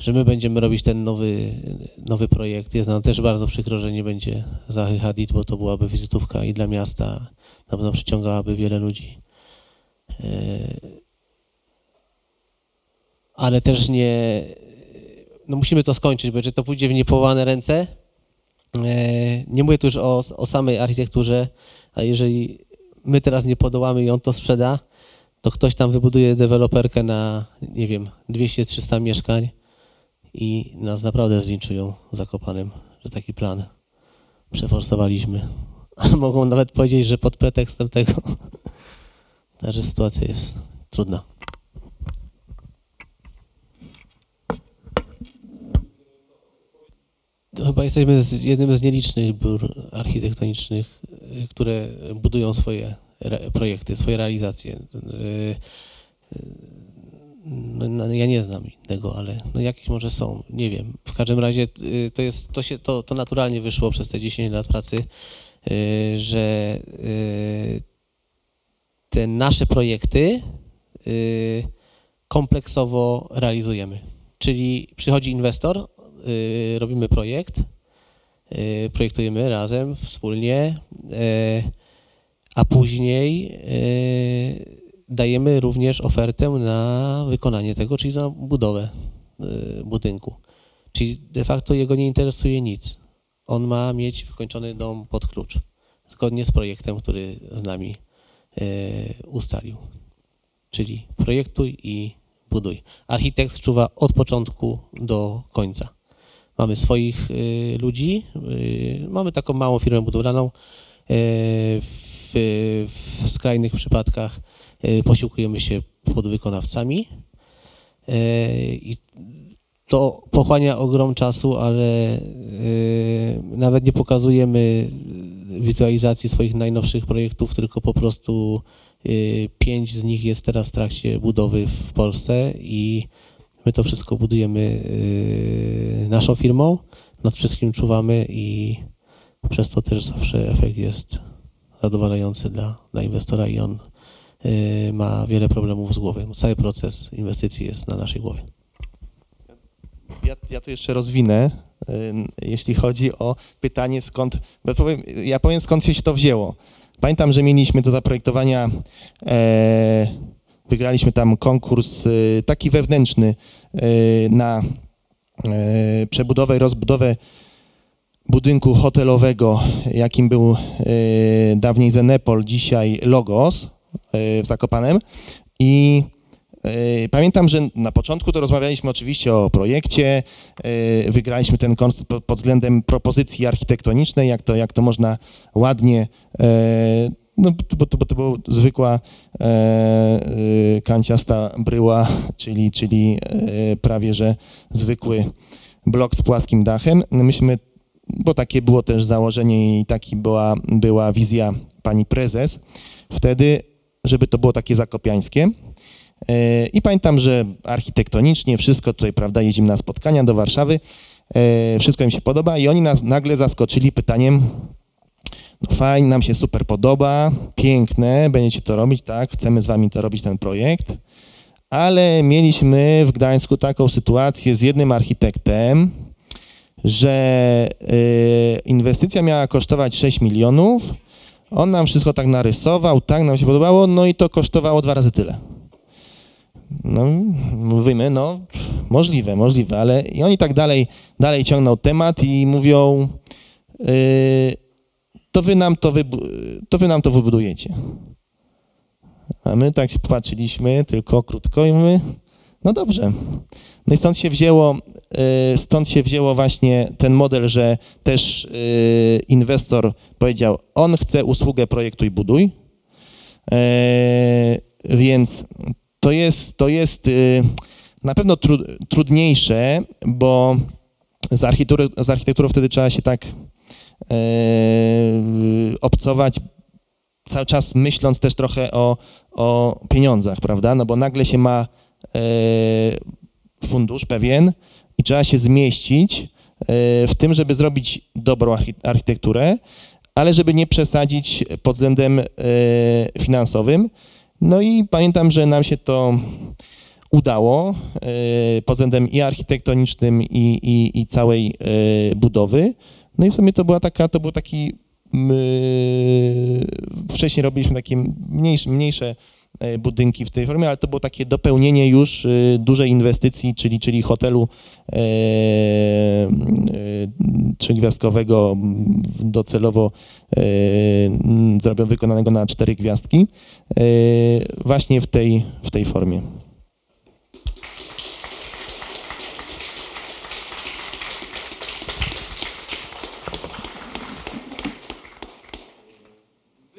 że my będziemy robić ten nowy, nowy projekt. Jest nam też bardzo przykro, że nie będzie Zachy Hadid, bo to byłaby wizytówka i dla miasta, na pewno przyciągałaby wiele ludzi. Yy, Ale też nie, no musimy to skończyć, bo jeżeli to pójdzie w niepowołane ręce, yy, nie mówię tu już o, o samej architekturze, a jeżeli my teraz nie podołamy i on to sprzeda, to ktoś tam wybuduje deweloperkę na, nie wiem, 200-300 mieszkań i nas naprawdę zlinczują zakopanym, że taki plan przeforsowaliśmy. *laughs* A mogą nawet powiedzieć, że pod pretekstem tego. *laughs* Także sytuacja jest trudna. Chyba jesteśmy z jednym z nielicznych biur architektonicznych, y, które budują swoje projekty, swoje realizacje. No, no, ja nie znam innego, ale no jakieś może są, nie wiem. W każdym razie y, to jest, to się, to, to naturalnie wyszło przez te 10 lat pracy, y, że y, te nasze projekty kompleksowo realizujemy. Czyli przychodzi inwestor, robimy projekt, projektujemy razem, wspólnie, a później dajemy również ofertę na wykonanie tego, czyli za budowę y, budynku. Czyli de facto jego nie interesuje nic. On ma mieć wykończony dom pod klucz, zgodnie z projektem, który z nami y, ustalił. Czyli projektuj i buduj. Architekt czuwa od początku do końca. Mamy swoich y, ludzi, mamy taką małą firmę budowlaną. W, w skrajnych przypadkach posiłkujemy się podwykonawcami. Y, i to pochłania ogrom czasu, ale y, nawet nie pokazujemy wizualizacji swoich najnowszych projektów, tylko po prostu pięć z nich jest teraz w trakcie budowy w Polsce i my to wszystko budujemy naszą firmą, nad wszystkim czuwamy i przez to też zawsze efekt jest zadowalający dla, dla inwestora i on ma wiele problemów z głowy. Cały proces inwestycji jest na naszej głowie. Ja, ja to jeszcze rozwinę, y, jeśli chodzi o pytanie skąd, bo powiem, ja powiem skąd się to wzięło. Pamiętam, że mieliśmy do zaprojektowania, e, wygraliśmy tam konkurs e, taki wewnętrzny e, na e, przebudowę i rozbudowę budynku hotelowego, jakim był e, dawniej Zenepol, dzisiaj Logos w Zakopanem i e, Pamiętam, że na początku to rozmawialiśmy oczywiście o projekcie, e, wygraliśmy ten konkurs pod- względem propozycji architektonicznej, jak to, jak to można ładnie, e, no bo to, bo to była zwykła e, e, kanciasta bryła, czyli, czyli e, prawie że zwykły blok z płaskim dachem. No myśmy, bo takie było też założenie i taki była, była wizja pani prezes wtedy, żeby to było takie zakopiańskie. E, I pamiętam, że architektonicznie wszystko tutaj, prawda, jeździmy na spotkania do Warszawy, e, wszystko im się podoba i oni nas nagle zaskoczyli pytaniem, no fajnie, nam się super podoba, piękne, będziecie to robić, tak, chcemy z wami to robić, ten projekt, ale mieliśmy w Gdańsku taką sytuację z jednym architektem, że e, inwestycja miała kosztować 6 milionów, on nam wszystko tak narysował, tak nam się podobało, no i to kosztowało dwa razy tyle. No, mówimy, no, możliwe, możliwe, ale i oni tak dalej, dalej ciągną temat i mówią, yy, to, wy nam to, to wy nam to wybudujecie. A my tak się popatrzyliśmy, tylko krótko i mówimy, no dobrze. No i stąd się wzięło, yy, stąd się wzięło właśnie ten model, że też yy, inwestor powiedział, on chce usługę projektuj buduj, Yy, więc to jest, to jest y, na pewno tru, trudniejsze, bo z architekturą, z architekturą wtedy trzeba się tak obcować, cały czas myśląc też trochę o, o pieniądzach, prawda? No bo nagle się ma fundusz pewien i trzeba się zmieścić e, w tym, żeby zrobić dobrą archi- architekturę, ale żeby nie przesadzić pod względem e, finansowym. No i pamiętam, że nam się to udało e, pod względem i architektonicznym, i, i, i całej budowy. No i w sumie to była taka, to był taki, wcześniej robiliśmy takie mniejsze, mniejsze budynki w tej formie, ale to było takie dopełnienie już e, dużej inwestycji, czyli, czyli hotelu e, e, trzygwiazdkowego, docelowo e, zrobią wykonanego na cztery gwiazdki, e, właśnie w tej, w tej formie.